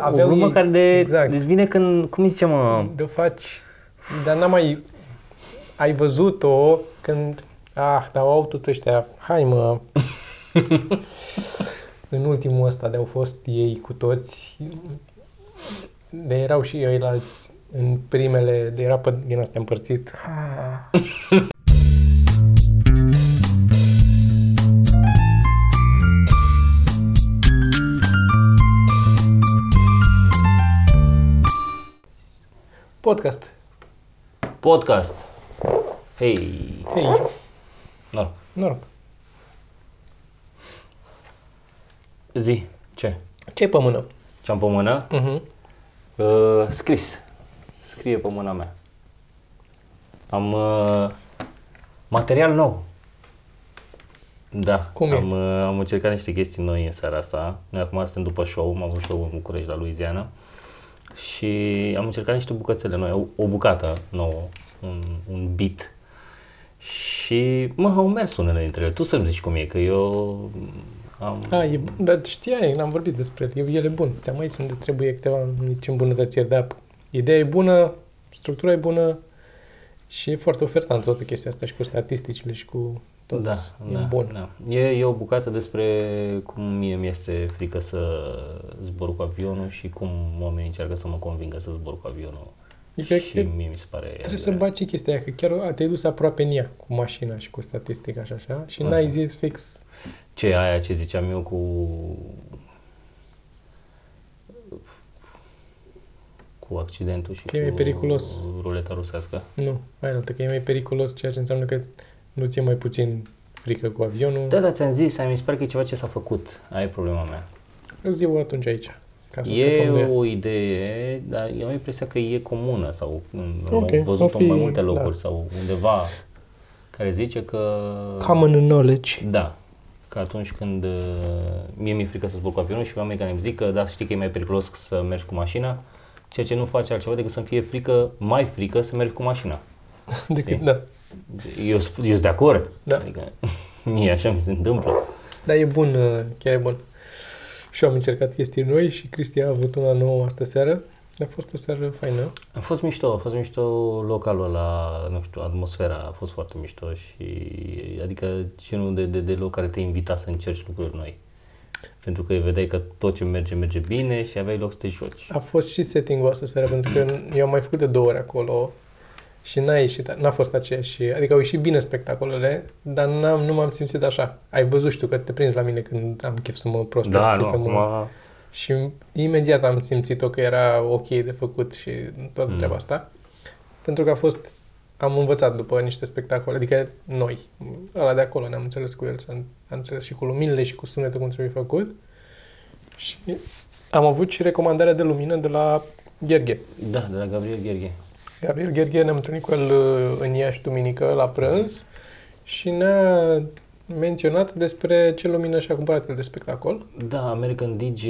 Aveau o glumă ei- care de, exact. deci vine când, cum îi zice mă, de faci, dar n-am mai, ai văzut-o când, ah, dar au toți ăștia, hai mă, în ultimul ăsta de au fost ei cu toți, de erau și ceilalți în primele, de era pe din astea împărțit. Ah. Podcast. podcast. Hei, Hei, noroc. noroc. Zi, ce? Ce pe mână? Ce-am pe mână? Uh-huh. Uh, scris. Scrie pe mâna mea. Am uh, material nou. Da, Cum e? am, uh, am încercat niște chestii noi în seara asta. Noi acum suntem după show, am avut show în București la Louisiana și am încercat niște bucățele noi, o, o bucată nouă, un, un beat. Și mă, au mers unele dintre ele. Tu să-mi zici cum e, că eu am... A, e bun, dar știai, n-am vorbit despre el, el e bun. Ți-am mai zis unde trebuie câteva mici îmbunătățiri, dar ideea e bună, structura e bună și e foarte ofertantă toată chestia asta și cu statisticile și cu tot. Da, e da, bun. da. E, e o bucată despre cum mie mi-este frică să zbor cu avionul și cum oamenii încearcă să mă convingă să zbor cu avionul. E că- și că mie mi se pare... Trebuie să baci și chestia aia, că chiar a, te-ai dus aproape în ea cu mașina și cu statistica și așa și Așa. n-ai zis fix. Ce e aia ce ziceam eu cu... cu accidentul și Că e mai cu periculos. ruleta rusească. Nu, mai altă, că e mai periculos, ceea ce înseamnă că nu ți-e mai puțin frică cu avionul. Da, da, ți-am zis, mi se pare că e ceva ce s-a făcut. Aia e problema mea. Zi-o atunci aici, ca să E scăpăm de ea. o idee, dar eu am impresia că e comună sau am Ok, văzut-o o fi, în mai multe locuri da. sau undeva care zice că... Common knowledge. Da, că atunci când uh, mie mi-e frică să zbor cu avionul și oamenii care îmi zic că da, știi că e mai periculos să mergi cu mașina, ceea ce nu face altceva decât să-mi fie frică, mai frică să mergi cu mașina. Decât, Știi? da. Eu, eu sunt de acord, Da. adică mie așa mi se întâmplă. Dar e bun, uh, chiar e bun. Și eu am încercat chestii noi și Cristi a avut una nouă astă seară. A fost o seară faină. A fost mișto, a fost mișto localul la, nu știu, atmosfera a fost foarte mișto și adică genul de, de, de loc care te invita să încerci lucruri noi. Pentru că vedeai că tot ce merge, merge bine și aveai loc să te joci. A fost și setting-ul astă seară, pentru că eu am mai făcut de două ori acolo și n-a ieșit, n-a fost aceeași. Adică au ieșit bine spectacolele, dar n-am, nu m-am simțit așa. Ai văzut, știu că te prinzi la mine când am chef să mă prostesc Da, și nu, să mă... acum Și imediat am simțit-o că era ok de făcut și toată Mm. treaba asta. Pentru că a fost, am învățat după niște spectacole, adică noi, ăla de acolo ne-am înțeles cu el, s-a- am înțeles și cu luminile și cu sunetul cum trebuie făcut. Și am avut și recomandarea de lumină de la Gherghe. Da, de la Gabriel Gherghe. Gabriel Gherghe ne-am întâlnit cu el uh, în Iași duminică la prânz și ne-a menționat despre ce lumină și-a cumpărat el de spectacol. Da, American DJ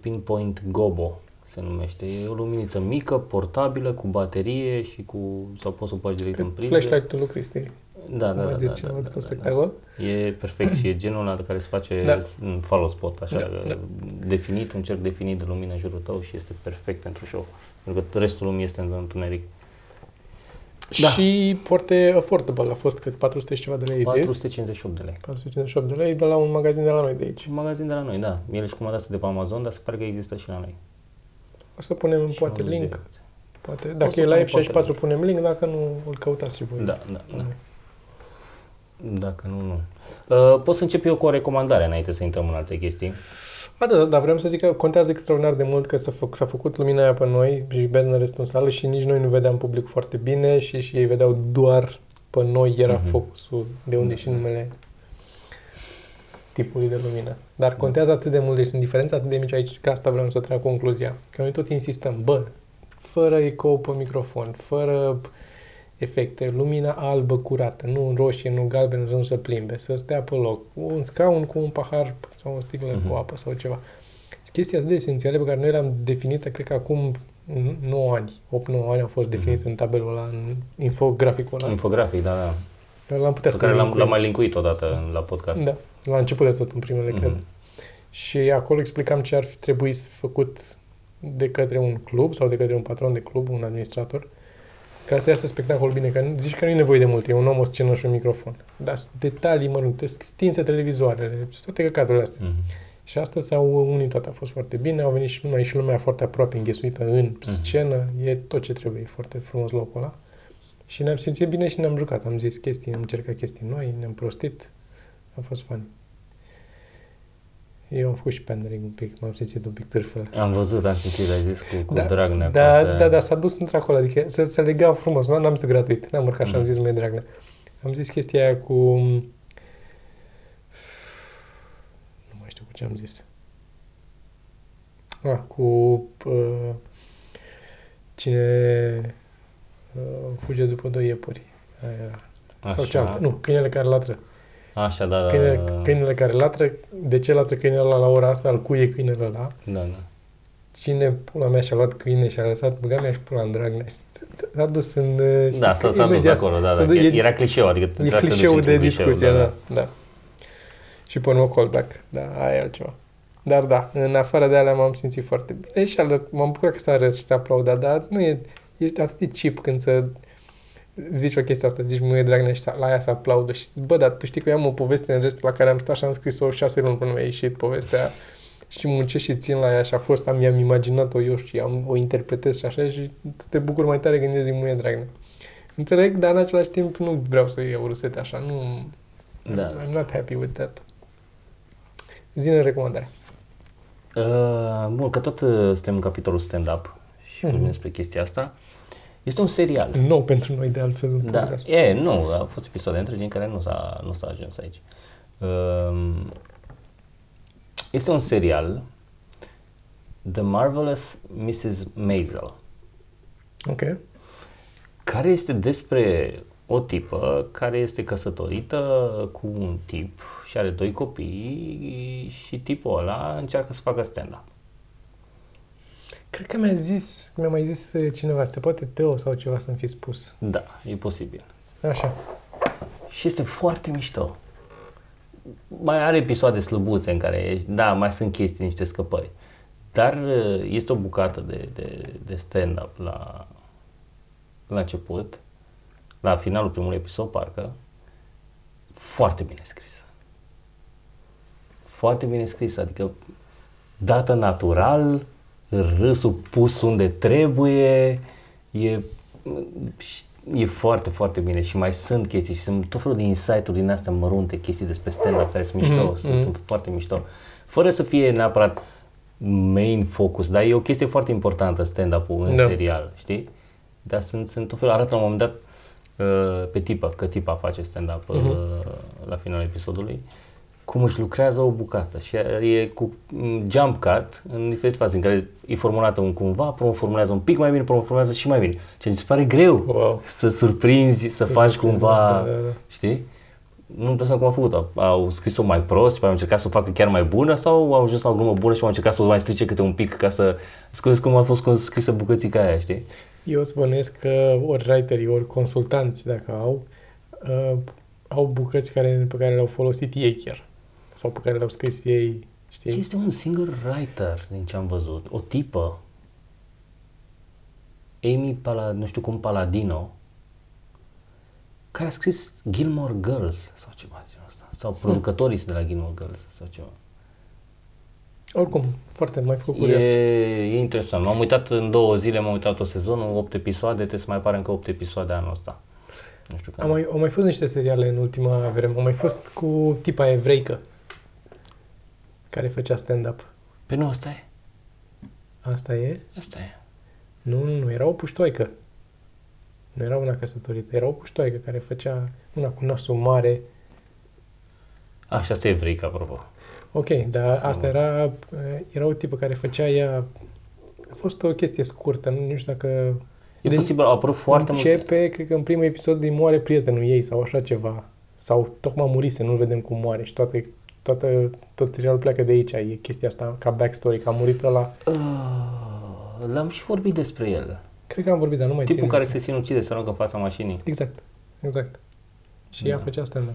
Pinpoint Gobo se numește. E o luminiță mică, portabilă, cu baterie și cu... sau poți să o bagi direct în priză. Flashlight-ul lui Cristi. Da, da, Cum da, a zis da, cineva da, după da, da, spectacol. da. E perfect și e genul ăla de care se face Da. în follow spot, așa, Da, da, da. definit, un cerc definit de lumină în jurul tău și este perfect pentru show. Pentru că restul lumii este în întuneric. Da. Și foarte affordable, a fost cât 400 și ceva de lei, ai zis? 458 de lei. 458 de lei de la un magazin de la noi de aici. Un magazin de la noi, da. El își comandase de pe Amazon, dar se pare că există și la noi. O să punem Și poate nu link. direct. Poate, O dacă să e punem live poate 64 link. punem link, dacă nu îl căutați și voi. Da, da, da. Dacă nu, nu. Uh, pot să încep eu cu o recomandare înainte să intrăm în alte chestii. A, da, da, dar vreau să zic că contează extraordinar de mult că s-a, făcut, s-a făcut lumina aia pe noi și Bezna restul în sală și nici noi nu vedeam public foarte bine și, și ei vedeau doar pe noi era Mhm. focusul, de unde și numele tipului de lumină. Dar Mhm. contează atât de mult, deci sunt diferențe atât de mici aici, că asta vreau să trag concluzia. Că noi tot insistăm, bă, fără ecou pe microfon, fără efecte, lumina albă curată, nu în roșie, nu în galben, nu să plimbe, să stea pe loc, un scaun cu un pahar sau o sticlă Mhm. cu apă sau ceva. Sunt chestii atât de esențiale pe care noi le-am definit, cred că acum 9 ani, 8-9 ani au fost definite în tabelul ăla, în infograficul ăla. Infografic, da, da. Care L-am putea Pe să care l-am, linkuim. l-am mai linkuit odată în- la podcast. Da, la început de tot, în primele, Mhm. cred. Și acolo explicam ce ar fi trebuit făcut de către un club sau de către un patron de club, un administrator, ca să iasă spectacol bine, că nu- zici că nu e nevoie de mult, e un om, o scenă și un microfon. Dar sunt detalii mărunte, sunt stinse televizoarele, toate căcaturile astea. Mhm. Și astăzi s-au unit toate, a fost foarte bine, au venit și lumea, și lumea foarte aproape înghesuită în scenă, e tot ce trebuie, e foarte frumos locul ăla. Și ne-am simțit bine și ne-am jucat, am zis chestii, am încercat chestii noi, ne-am prostit, a fost fun. Eu am făcut și pandering un pic, m-am simțit un pic târfă. Am văzut, am citit, ai zis cu, cu Da, Dragnea. cu Da, astea. da, da, s-a dus într-acolo, adică se, se lega frumos, nu am zis gratuit, n-am urcat și am Mm. zis mai dragă. Am zis chestia aia cu... Nu mai știu cu ce am zis. Ah, cu uh, cine uh, fuge după doi iepuri. Aia. Sau Așa. cealaltă. Nu, câinele care latră. Așa, da, da. Câinele, da, câinele care latră, de ce latră câinele ăla la ora asta, al cui e câinele ăla? da, da. Cine pula mea și-a luat câine și a lăsat băga mea și pula în Dragnea. S-a dus în... uh, Da, s-a, s-a dus imediat acolo, da, s-a da. dus- e- Era clișeu, adică E trebuia să te duci clișeul de într-un clișeu, discuție, da, da. Și pe urmă callback, da, aia e altceva. Dar da, în afară de alea m-am simțit foarte bine și ală, m-am bucurat că s-a râs și s-a aplaudat, dar nu e, e atât de chip când să zici o chestie asta, zici mâine Dragnea și la aia să aplaudă și bă, dar tu știi că eu am o poveste în restul la care am stat și am scris-o șase luni până mi-a ieșit povestea și muncesc și țin la ea și a fost, am, mi-am imaginat-o eu și am, o interpretez și așa și te bucur mai tare când eu zic mâine Dragnea. Înțeleg, dar în același timp nu vreau să iau râsete așa, nu... Da. I'm not happy with that. Zine recomandare. Uh, bun, că tot uh, suntem în capitolul stand-up și vorbim Mhm. despre chestia asta. Este un serial. Nou pentru noi de altfel în Da, podcastul e, nu, au fost episoade întregi în care nu s-a, nu s-a ajuns aici. Um, este un serial, The Marvelous Mrs. Maisel, Ok. care este despre o tipă care este căsătorită cu un tip și are doi copii și tipul ăla încearcă să facă stand-up. Cred că mi-a zis, mi-a mai zis uh, cineva, se poate Teo sau ceva să-mi fi spus. Da, e posibil. Așa. Și este foarte mișto. Mai are episoade slăbuțe în care, ești- da, mai sunt chestii, niște scăpări. Dar uh, este o bucată de, de, de stand-up la, la început, la finalul primului episod, parcă, foarte bine scrisă. Foarte bine scrisă, adică dată natural, râsul pus unde trebuie, e, e foarte, foarte bine și mai sunt chestii și sunt tot felul de insight-uri din astea mărunte, chestii despre stand-up care sunt mișto, Mhm, sunt, mhm. sunt foarte mișto. Fără să fie neapărat main focus, dar e o chestie foarte importantă stand-up-ul în Da. serial, știi? Dar sunt, sunt tot felul, arată la un moment dat uh, pe tipă, că tipa face stand-up uh, Mhm. la finalul episodului, cum își lucrează o bucată și e cu mm, jump cut în diferite faze în care e formulată un cumva, apoi formulează un pic mai bine, apoi formulează și mai bine. Ce mi se pare greu Wow. să surprinzi, să faci surprinzi, cumva, da, da, da. știi? Nu-mi dau seama cum a făcut-o. Au scris-o mai prost și au încercat să o facă chiar mai bună sau au ajuns la o glumă bună și au încercat să o mai strice câte un pic ca să... Scuze cum a fost scrisă bucățica aia, știi? Eu îți bănuiesc că ori writerii, ori consultanți, dacă au, uh, au bucăți care, pe care le-au folosit ei chiar. Sau pe care le-au scris ei, știi? Este un singur writer din ce am văzut, o tipă, Amy Pala, nu știu cum Paladino, care a scris Gilmore Girls sau ceva de genul ăsta, sau producătorii de la Gilmore Girls sau ceva. Oricum, foarte, mai făcut curios. E, e interesant. M-am uitat în două zile, m-am uitat o sezonul, 8 episoade, trebuie să mai apară încă 8 episoade anul ăsta. Nu știu Am când. mai, au mai fost niște seriale în ultima vreme. Au mai fost cu tipa evreică care făcea stand-up. Pe nu, asta e. Asta e? Asta e. Nu, nu, nu, era o puștoaică. Nu era una căsătorită, era o puștoaică care făcea una cu nasul mare. A, și asta e evreică, apropo. Ok, dar asta era, era o tipă care făcea ea... A fost o chestie scurtă, nu știu dacă... E De- posibil, au apărut foarte multe. Începe, cred că în primul episod îi moare prietenul ei sau așa ceva. Sau tocmai murise, nu vedem cum moare și toate, toată, tot serialul pleacă de aici. E chestia asta ca backstory, că a murit ăla. Uh, l-am și vorbit despre el. Cred că am vorbit, dar nu mai Tipul țin care minte. se sinucide să aruncă în fața mașinii. Exact, exact. Și Da. ea făcea stand-up.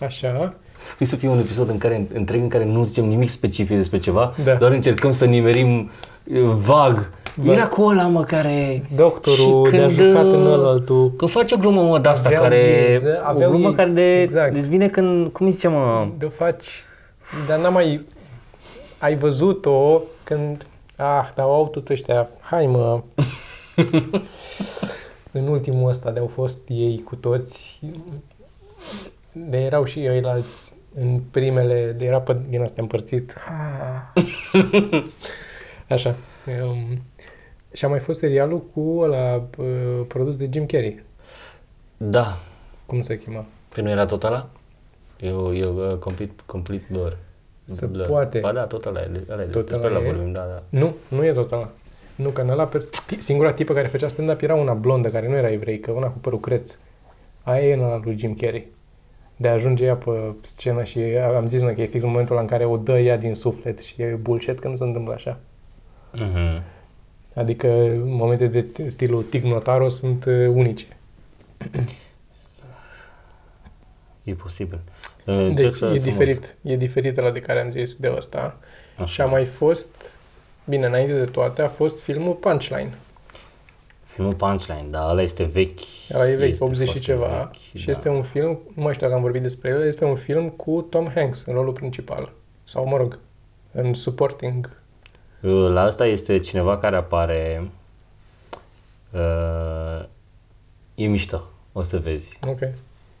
Așa. Trebuie să fie un episod în care, întreg în care nu zicem nimic specific despre ceva, Da. doar încercăm să nimerim uh, vag. Era cu ăla, mă, care... Doctorul Și de-a când, jucat în uh, ălaltul. Că face o glumă, mă, de asta Aveau care... ei, da, o aveau glumă ei, care de, exact. deci vine când... Cum îi zice, mă? De faci... Dar n-am mai... Ai văzut-o când... Ah, dar au toți ăștia. Hai, mă. în ultimul ăsta de au fost ei cu toți. De erau și ei alți în primele, de era pe, din astea împărțit. Ah. Așa. Um, și a mai fost serialul cu ăla uh, produs de Jim Carrey. Da. Cum se chema? Pe nu era tot ăla? Eu, eu, uh, complete, complete blur. Se Blur. poate. Ba da, tot ăla e. Ăla e Tot despre ăla ăla e? vorbim, da, da. Nu, nu e tot ăla. Nu, că în ăla, pers- ti- singura tipă care făcea stand-up era una blondă, care nu era evreică, una cu părul creț. Aia e în ăla lui Jim Carrey. De a ajunge ea pe scenă și am zis noi că e fix în momentul ăla în care o dă ea din suflet și e bullshit că nu se întâmplă așa. Mhm. Adică momente de t- stilul Tig Notaro sunt uh, unice. E posibil. Uh, încerc Deci să- e să diferit, e diferit la de care am zis de ăsta. mă- Și a mai fost, bine, înainte de toate, a fost filmul Punchline. Filmul Punchline, da, ăla este vechi. Ăla e vechi, Este 80 și foarte ceva. vechi, și da. este un film, nu mai știu dacă am vorbit despre el, este un film cu Tom Hanks în rolul principal. Sau, mă rog, în supporting. Uh, La asta este cineva care apare... Uh, e mișto, o să vezi. Ok.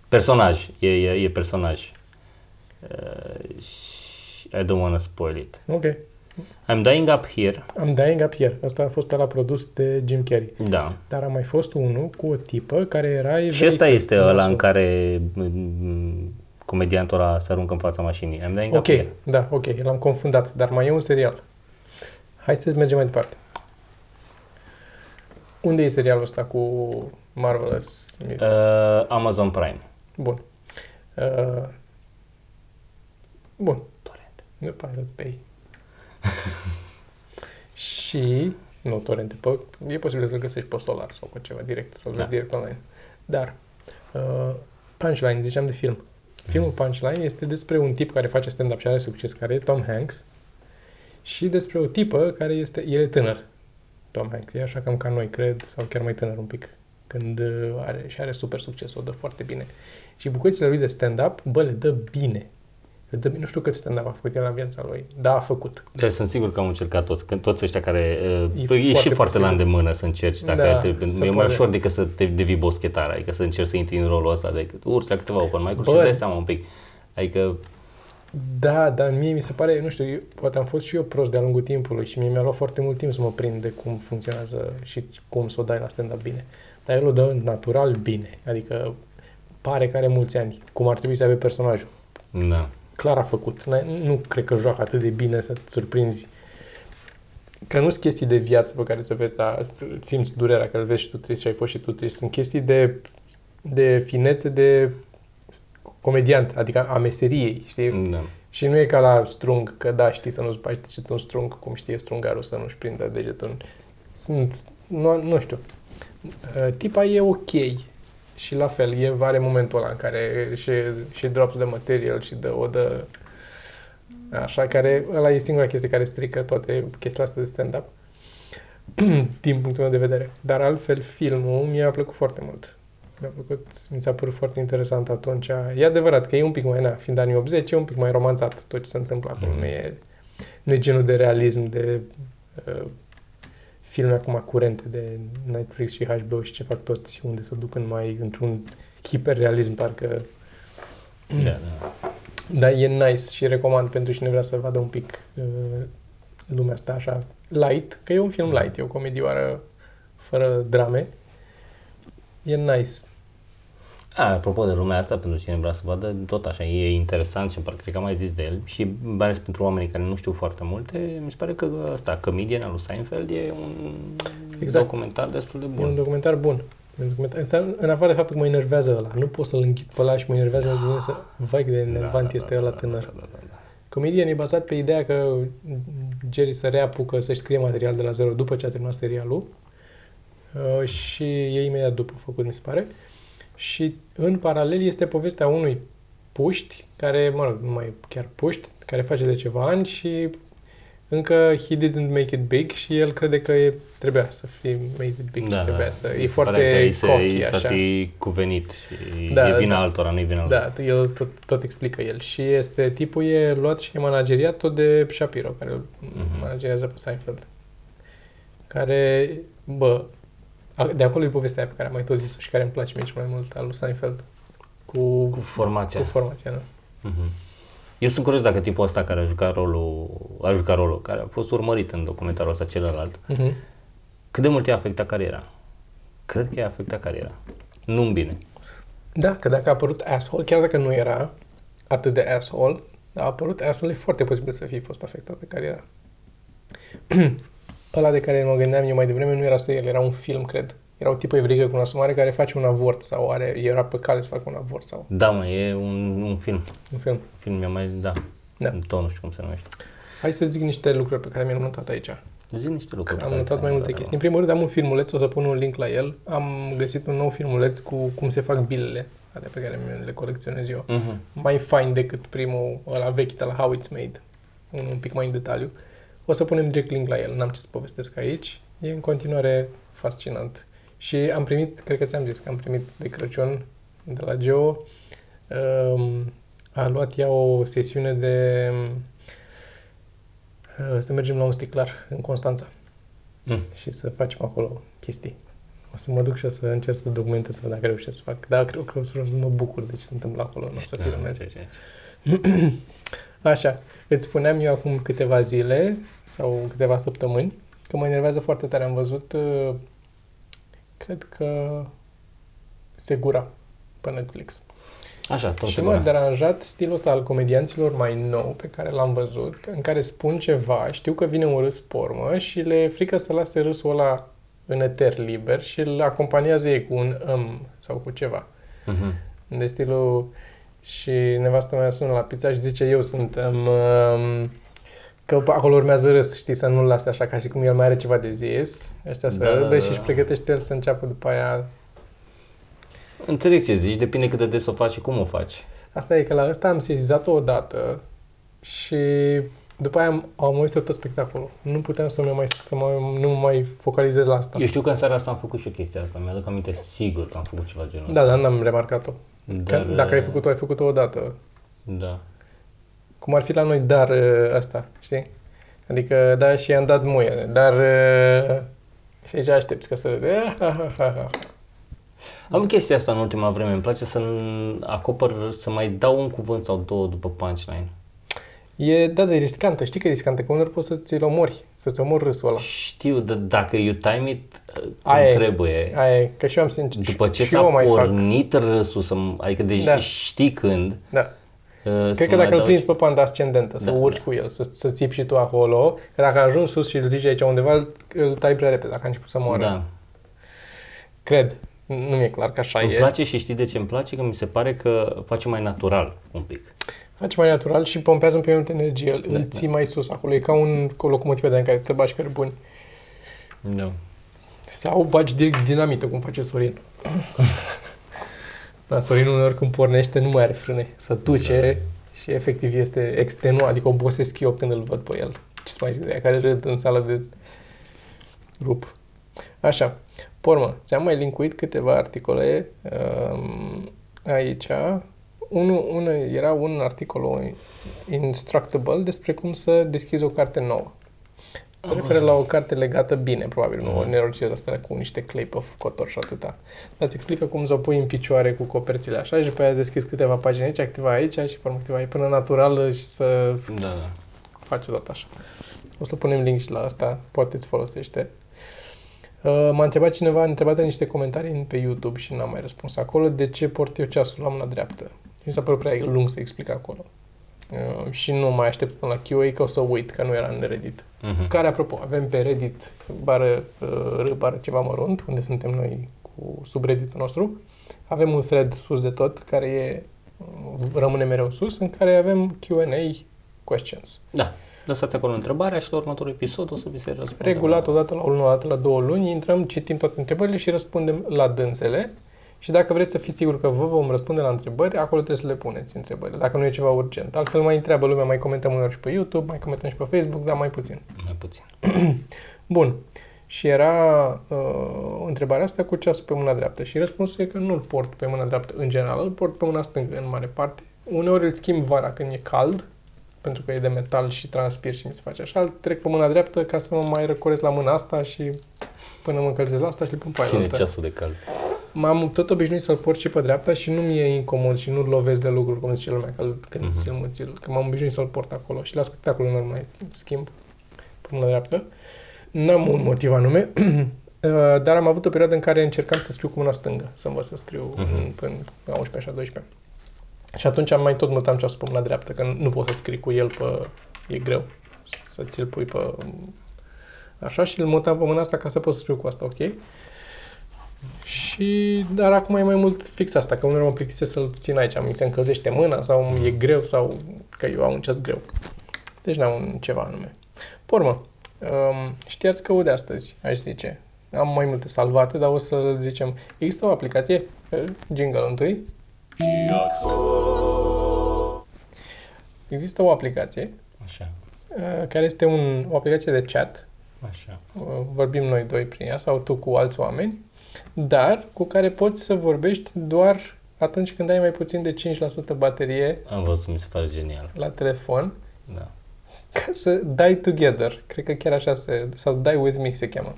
Personaj, e, e, e personaj. Uh, și I don't wanna spoil it. Ok. I'm dying up here. Am Dying Up Here. Asta a fost la produs de Jim Carrey. Da. Dar a mai fost unul cu o tipă care era Și evreică. ăsta este ăla Nasul. în care mm, comediantul ăla se aruncă în fața mașinii. I'm dying Ok, up here. da, ok, l-am confundat, dar mai e un serial. Hai să mergem mai departe. Unde e serialul ăsta cu Marvelous Miss? Uh, Amazon Prime. Bun. Uh, bun. Torrent. The Pirate Bay. și, nu torrent, pe, e posibil să-l găsești pe Solar sau pe ceva direct, să-l Da. vezi direct online. Dar, uh, Punchline, ziceam de film. Filmul Punchline este despre un tip care face stand-up și are succes, care e Tom Hanks, și despre o tipă care este, el e tânăr, Tom Hanks, e așa cam ca noi, cred, sau chiar mai tânăr un pic, când uh, are, și are super succes, o dă foarte bine. Și bucățile lui de stand-up, bă, le dă bine. Le dă bine. Nu știu cât stand-up a făcut el la viața lui. Da, a făcut. Eu sunt sigur că am încercat toți, că toți ăștia care... Uh, E e, e și foarte foarte la posibil. îndemână să încerci. Dacă Da, te, se e mai poate. ușor decât să te devii boschetar, adică să încerci să intri în rolul ăsta decât urci la câteva open mic-uri și Bă. îți dai seama un pic. Adică, Da, dar mie mi se pare, nu știu, eu, poate am fost și eu prost de-a lungul timpului și mie mi-a luat foarte mult timp să mă prind de cum funcționează și cum să o dai la stand-up bine. Dar el o dă natural bine, adică pare că are mulți ani, cum ar trebui să aibă personajul. da. clar a făcut. N-ai- Nu cred că joacă atât de bine să te surprinzi. Că nu sunt chestii de viață pe care să vezi, dar simți durerea că îl vezi și tu trist și ai fost și tu trist. Sunt chestii de, de finețe de comediant, adică a meseriei, știi? da. Și nu e ca la strung, că da, știi să nu-ți bagi degetul în strung, cum știe strungarul să nu-și prindă degetul. în- Sunt, nu, nu știu. Uh, Tipa e ok și la fel, e, are momentul ăla în care și, și drops de material și dă, o dă așa, care, ăla e singura chestie care strică toate chestiile astea de stand-up din punctul meu de vedere. Dar altfel, filmul mi-a plăcut foarte mult. Mi-a plăcut, mi s-a părut foarte interesant atunci. E adevărat că e un pic mai, na, fiind anii 80, e un pic mai romanțat tot ce se întâmplă acolo. Mhm. Nu e, nu e genul de realism de uh, filme acum curente de Netflix și HBO și ce fac toți, unde se duc în mai într-un hiperrealism, parcă Da, da. dar e nice și recomand pentru cine vrea să vadă un pic uh, lumea asta așa light, că e un film light, e o comedioară fără drame. E nice. A, apropo de lumea asta, pentru cine vrea să vadă, tot așa, e interesant și parcă cred că am mai zis de el și mai ales pentru oamenii care nu știu foarte multe, mi se pare că ăsta, Comedian al lui Seinfeld e un Exact. documentar destul de E un bun. documentar bun. E un documentar, înseamnă, în afară de faptul că mă enervează ăla, nu pot să-l închid pe ăla și mă enervează da. mine să... Vai cât de enervant este ăla tânăr. Da, da, da, da. Comedian e bazat pe ideea că Jerry să reapucă să-și scrie material de la zero după ce a terminat serialul uh, și e imediat după făcut, mi se pare. Și în paralel este povestea unui puști, care, mă rog, nu mai chiar puști, care face de ceva ani și încă he didn't make it big și el crede că e, trebuia să fie made it big. Da, trebuia da. să, Mi e se pare că foarte îi se, cocky, îi s-a așa. fi cuvenit și Da, e vina da. altora, nu e vina lui. Da, el tot, tot explică el. Și este, tipul e luat și e manageriat tot de Shapiro, care îl Mhm. managerează pe Seinfeld. Care, bă, a- de acolo e povestea aia pe care am mai tot zis-o și care îmi place mie cel mai mult al lui Seinfeld. Cu, Cu formația. cu formația, da. Mhm. Eu sunt curios dacă tipul ăsta care a jucat rolul, a jucat rolul, care a fost urmărit în documentarul ăsta celălalt, Mhm. cât de mult i-a afectat cariera? Cred că i-a afectat cariera. Nu bine. Da, că dacă a apărut Asshole, chiar dacă nu era atât de asshole, a apărut Asshole, e foarte posibil să fie fost afectată cariera. Ăla de care mă gândeam eu mai devreme nu era serial, era un film, cred. Era o tipă evrigă cu nasumare care face un avort sau are, era pe cale să facă un avort sau Da, mă, e un, un film. un film. Film mi-a mai, da, Da. tot nu știu cum se numește. Hai să zic niște lucruri pe care mi-am notat aici. Zi niște lucruri. Am pe care notat ți mai le-am multe dat, chestii. În primul rând am un filmuleț, o să pun un link la el. Am găsit un nou filmuleț cu cum se fac bilele, alea pe care mi le colecționez eu. Mhm. mai fain decât primul ăla vechi de la How It's Made, un, un pic mai în detaliu. O să punem direct link la el, n-am ce să povestesc aici. E în continuare fascinant. Și am primit, cred că ți-am zis că am primit de Crăciun de la Geo, um, a luat ea o sesiune de uh, să mergem la un sticlar în Constanța Mm. și să facem acolo chestii. O să mă duc și o să încerc să documentez să văd dacă reușesc să fac. Da, cred că o să mă bucur de ce se întâmplă acolo, nu o să Da, filmez. ce- ce- Așa, îți spuneam eu acum câteva zile sau câteva săptămâni că mă enervează foarte tare. Am văzut, uh, cred că Segura pe Netflix. Așa, tot și se m-a gura. deranjat stilul ăsta al comedianților mai nou pe care l-am văzut, în care spun ceva, știu că vine un râs pormă și le e frică să lase râsul ăla în eter liber și îl acompaniază ei cu un um sau cu ceva. Mhm. De stilul... Și nevastă mea sună la pizza și zice, eu sunt... Um, um, că pe acolo urmează râs, știi, să nu-l lase așa, ca și cum el mai are ceva de zis. Ăștia să Da, da, râdă da. și își pregătește el să înceapă după aia. Înțeleg ce zici, depinde cât de des o faci și cum o faci. Asta e că la ăsta am sesizat-o odată și după aia am, am auzit tot spectacolul. Nu puteam să, mă mai, să mă, nu mă mai focalizez la asta. Eu știu că în seara asta am făcut și eu chestia asta, mi-aduc aminte sigur că am făcut ceva genul Da, dar n-am remarcat-o. Ăsta. Că, dacă ai făcut-o, ai făcut-o odată. Da. Cum ar fi la noi dar ă, asta, știi? Adică, da, și i-am dat muie, dar... ă, Și aici aștepți că să râde. Ha, ha, ha, ha. Am chestia asta în ultima vreme, îmi place să acopăr, să mai dau un cuvânt sau două după punchline. E, da, dar e riscantă. Știi că e riscantă, că uneori poți să ți-l omori, să-ți omori râsul ăla. Știu, dar dacă you time it uh, cum Aia e. trebuie, Aia e, că și eu am sincer. după ce și s-a eu mai fac. pornit râsul, să, adică deci Da. știi când, Da. uh, să Cred că mai dacă îl dau- prinzi pe panda ascendentă, să Da, urci da. cu el, să, să țipi și tu acolo, că dacă ajungi sus și îl zici aici undeva, îl, îl tai prea repede, dacă a început să moară. Da. Cred. Nu mi-e clar că așa Îmi e. place și știi de ce îmi place? Că mi se pare că face mai natural un pic. Face mai natural și pompează pe multă energie. Îl, Da, îl ții mai sus acolo. E ca un o locomotivă de în care să bagi cărbuni. Da. Sau bagi direct dinamită, cum face Sorin. da, Sorin uneori când pornește nu mai are frâne. Să duce Da. și efectiv este extenuat, adică obosesc eu când îl văd pe el. Ce să mai zic de aia care râd în sală de grup. Așa, pormă, ți-am mai linkuit câteva articole um, aici. Unul, unul era un articol instructable despre cum să deschizi o carte nouă. Se referă la o carte legată bine, probabil, nu o nerocire asta cu niște clei pe cotor și atâta. Dar îți explică cum să o pui în picioare cu coperțile așa și după aia deschizi câteva pagini aici, câteva aici și pe urmă câteva aici, până naturală și să Da, da. face tot așa. O să punem link și la asta, poate îți folosește. Uh, m-a întrebat cineva, a întrebat în niște comentarii pe YouTube și n-am mai răspuns acolo, de ce port eu ceasul la mâna dreaptă. Mi s-a părut prea lung să explic acolo. Uh, și nu mai aștept până la QA că o să uit, că nu era în Reddit. Mhm. Care, apropo, avem pe Reddit bară, uh, r, bară ceva mărunt, unde suntem noi cu subredditul nostru. Avem un thread sus de tot, care e, uh, rămâne mereu sus, în care avem Q&A questions. Da. Lăsați acolo întrebarea și la următorul episod o să vi se răspundă. Regulat, odată la o lună, odată la două luni, intrăm, citim toate întrebările și răspundem la dânsele Și dacă vreți să fiți siguri că vă vom răspunde la întrebări, acolo trebuie să le puneți întrebări, dacă nu e ceva urgent. Altfel mai întreabă lumea, mai comentăm uneori și pe YouTube, mai comentăm și pe Facebook, dar mai puțin. Mai puțin. Bun. Și era uh, întrebarea asta cu ceasul pe mâna dreaptă. Și răspunsul e că nu-l port pe mâna dreaptă în general, îl port pe mâna stângă în mare parte. Uneori îl schimb vara când e cald, pentru că e de metal și transpir și mi se face așa. Îl trec pe mâna dreaptă ca să mă mai răcoresc la mâna asta și până mă încălzesc la asta și îl pun pe aia Ține altă. ceasul de cald. M-am tot obișnuit să-l port și pe dreapta și nu mi-e incomod și nu lovesc de lucruri, cum zice lumea, că când Mhm. uh-huh. ți-l muțil, că m-am obișnuit să-l port acolo și la spectacol nu mai schimb pe mâna dreaptă. N-am un motiv anume, uh, dar am avut o perioadă în care încercam să scriu cu mâna stângă, să învăț să scriu Mhm. uh-huh. până la 11 așa, 12. Și atunci am mai tot mutam ceasul pe mâna dreaptă, că nu poți să scrii cu el pe... e greu să ți-l pui pe... Așa și îl mutam pe mâna asta ca să pot să scriu cu asta, ok? Și, dar acum e mai mult fix asta, că uneori mă plictisesc să-l țin aici, mi se încălzește mâna sau e greu sau că eu am un ceas greu. Deci n-am un ceva anume. Pe urmă, um, știați că de astăzi, aș zice, am mai multe salvate, dar o să zicem, există o aplicație, uh, jingle întâi, există o aplicație Așa, uh, care este un, o aplicație de chat, așa. uh, vorbim noi doi prin ea sau tu cu alți oameni, dar cu care poți să vorbești doar atunci când ai mai puțin de 5% baterie Am văzut, mi se pare genial. la telefon Da. ca să die together. Cred că chiar așa se... sau die with me se cheamă.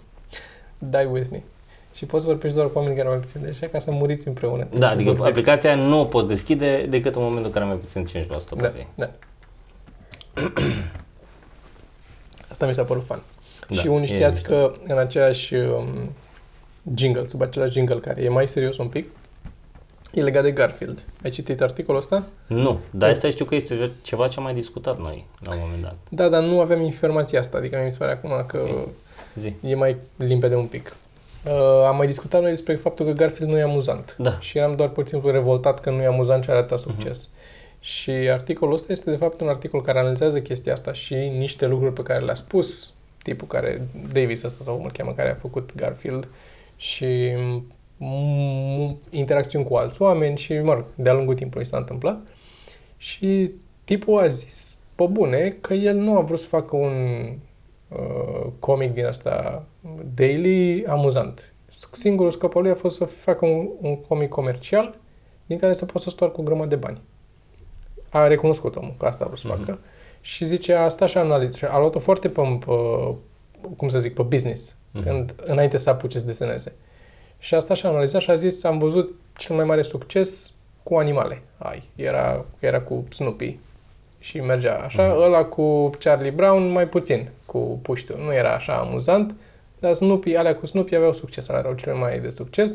Die with me. Și poți să vorbești doar cu oameni care au mai puțin de așa ca să muriți împreună. Da, adică Vorbiți. aplicația nu o poți deschide decât în momentul în care ai mai puțin 5% Da, baterie. da. Asta mi s-a părut fan. Da, și unii e știați mișto. că în același um, jingle, sub același jingle care e mai serios un pic, e legat de Garfield. Ai citit articolul ăsta? Nu, dar asta știu că este ceva ce am mai discutat noi la un moment dat. Da, dar nu aveam informația asta, adică mi se pare acum că Zi. e mai limpede un pic. Uh, am mai discutat noi despre faptul că Garfield nu e amuzant. Da. Și eram doar puțin revoltat că nu e amuzant și arată succes. Uh-huh. Și articolul ăsta este de fapt un articol care analizează chestia asta și niște lucruri pe care le-a spus tipul care, Davis ăsta sau cum îl cheamă, care a făcut Garfield și m- interacțiuni cu alți oameni și, mă rog, de-a lungul timpului s-a întâmplat. Și tipul a zis, pe bune, că el nu a vrut să facă un uh, comic din asta daily amuzant. Singurul scop al lui a fost să facă un, un comic comercial din care să poată să stoarcă o grămadă de bani. A recunoscut omul că asta a vrut să Mhm. facă și zice, asta și analiză. A luat-o foarte pe, pe, cum să zic, pe business, Mhm. când, înainte să apuce să deseneze. Și asta și-a analizat și a zis, am văzut cel mai mare succes cu animale. Ai, era, era cu Snoopy și mergea așa, Mhm. ăla cu Charlie Brown mai puțin, cu puștiu. Nu era așa amuzant, dar Snoopy, alea cu Snoopy aveau succes, alea erau cele mai de succes.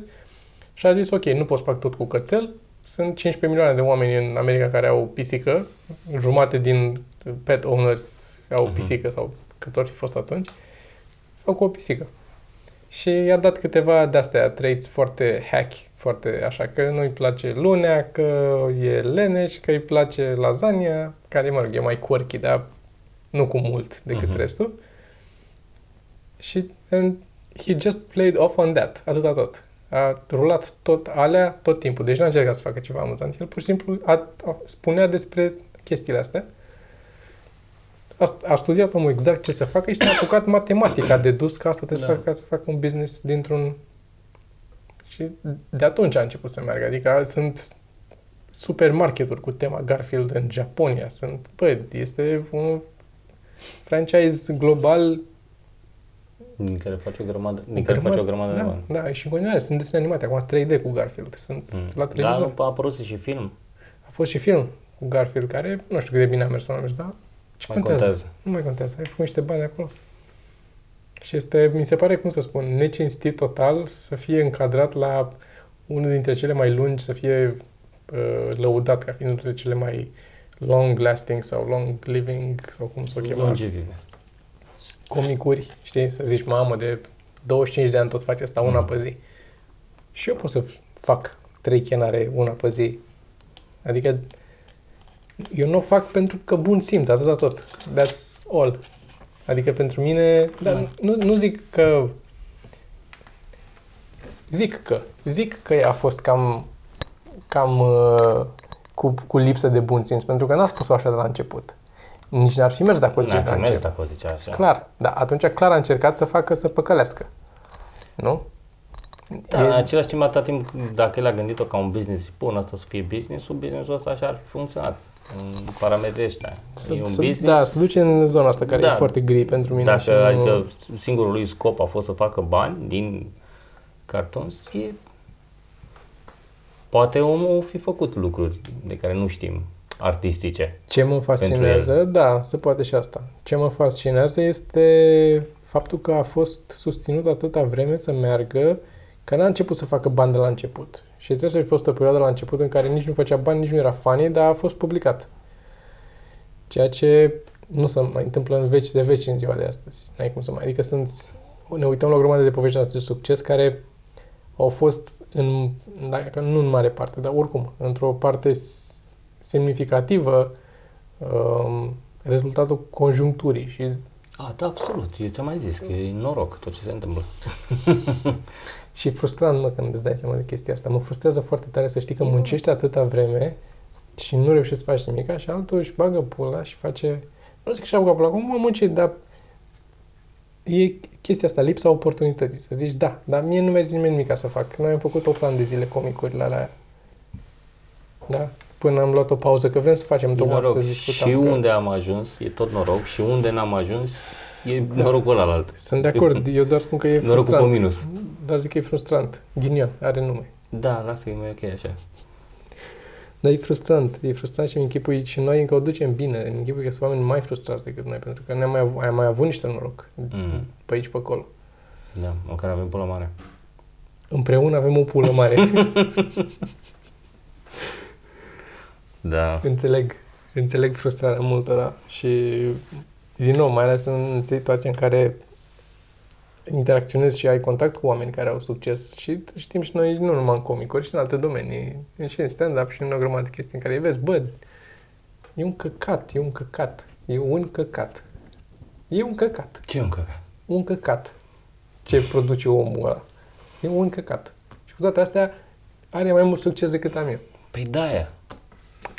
Și a zis, ok, nu pot să fac tot cu cățel, sunt 15 milioane de oameni în America care au pisică, jumate din pet owners au Mhm. pisică sau cât ori fi fost atunci, fac cu o pisică. Și i-a dat câteva de-astea traits foarte hack, foarte așa, că nu-i place lunea, că e leneș, că îi place lasagna, care, mă rog, e mai quirky, dar nu cu mult decât Mhm. restul. Și and he just played off on that, atâta tot. A rulat tot alea tot timpul, deci nu a încercat să facă ceva amuzant. El pur și simplu a, a, spunea despre chestiile astea. A, a studiat omul exact ce să facă și s-a apucat matematica, a dedus că asta trebuie Da. să facă ca să facă un business dintr-un... Și de atunci a început să meargă. Adică sunt supermarketuri cu tema Garfield în Japonia. Sunt, bă, este un franchise global Din care face o grămadă, din o care face grămadă- o grămadă de da, bani. Da, și în continuare sunt desene animate. Acum sunt 3D cu Garfield. Sunt Mm. la Da, televizor. nu a apărut și film. A fost și film cu Garfield, care nu știu cât de bine a mers sau nu a mers, dar ce Mai contează? contează. Nu mai contează. Ai făcut niște bani acolo. Și este, mi se pare, cum să spun, necinstit total să fie încadrat la unul dintre cele mai lungi, să fie uh, lăudat ca fiind unul dintre cele mai long lasting sau long living sau cum să o chema, Longevime. comicuri, știi? Să zici, mamă, de 25 de ani tot face asta una Mm. pe zi. Și eu pot să fac trei chenare una pe zi. Adică eu nu o fac pentru că bun simț, atâta tot. That's all. Adică pentru mine, dar Da. nu, nu zic că zic că, zic că a fost cam, cam uh, cu, cu lipsă de bun simț, pentru că n-a spus-o așa de la început. Nici n-ar fi mers dacă o zice N-ar de fi la mers început. dacă o zicea așa. Clar, da, atunci clar a încercat să facă să păcălească. Nu? Da, în E- același timp, atâta timp, dacă el a gândit-o ca un business, bun, asta să fie business-ul, business-ul ăsta așa ar fi funcționat. În parametrii ăștia. Să, e un să, business. da, să duce în zona asta care Da. e foarte gri pentru mine. Dacă și nu- adică singurul lui scop a fost să facă bani din cartons, e... Poate omul fi făcut lucruri de care nu știm, artistice. Ce mă fascinează, da, se poate și asta. Ce mă fascinează este faptul că a fost susținut atâta vreme să meargă, că n-a început să facă bani de la început. Și trebuie să fi fost o perioadă la început în care nici nu făcea bani, nici nu era funny, dar a fost publicat. Ceea ce nu se mai întâmplă în veci de veci în ziua de astăzi. N-ai cum să mai... Adică sunt... Ne uităm la o grămadă de povești astea de succes care au fost în, dacă nu în mare parte, dar oricum, într-o parte s- semnificativă um, rezultatul conjuncturii și A, da, absolut. Eu ți-am mai zis că e noroc tot ce se întâmplă. Și e frustrant, mă, când îți dai seama de chestia asta. Mă frustrează foarte tare să știi că muncești atâta vreme și nu reușești să faci nimic și altul își bagă pula și face... Nu zic și bagă pula, cum mă munce, dar e chestia asta, lipsa oportunității. Să zici, da, dar mie nu mi-a zis nimeni nimic ca să fac. Noi am făcut 8 ani de zile comicurile alea. Da? Până am luat o pauză, că vrem să facem E tocmai noroc. astăzi discutam. Și că... unde am ajuns, e tot noroc. Și unde n-am ajuns, e norocul ălalt. Sunt de acord, eu doar spun că e Norocul frustrant. pe minus. Doar zic că e frustrant. Ghinion, are nume. Da, lasă că e mai ok așa. Dar e frustrant, e frustrant și îmi închipui și noi încă o ducem bine, îmi închipui că sunt oameni mai frustrați decât noi, pentru că ne-am mai, av- am mai avut niște noroc Mm. pe aici, pe acolo. Da, măcar avem pula mare. Împreună avem o pulă mare. Da. înțeleg, înțeleg frustrarea multora și, din nou, mai ales în situația în care interacționezi și ai contact cu oameni care au succes și știm și noi, nu numai în comicuri, și în alte domenii, și în stand-up și în o grămadă de chestii în care îi vezi, bă, e un căcat, e un căcat, e un căcat. E un căcat. Ce e un căcat? un căcat ce produce omul ăla. E un căcat. Și cu toate astea are mai mult succes decât am eu. Păi da, aia.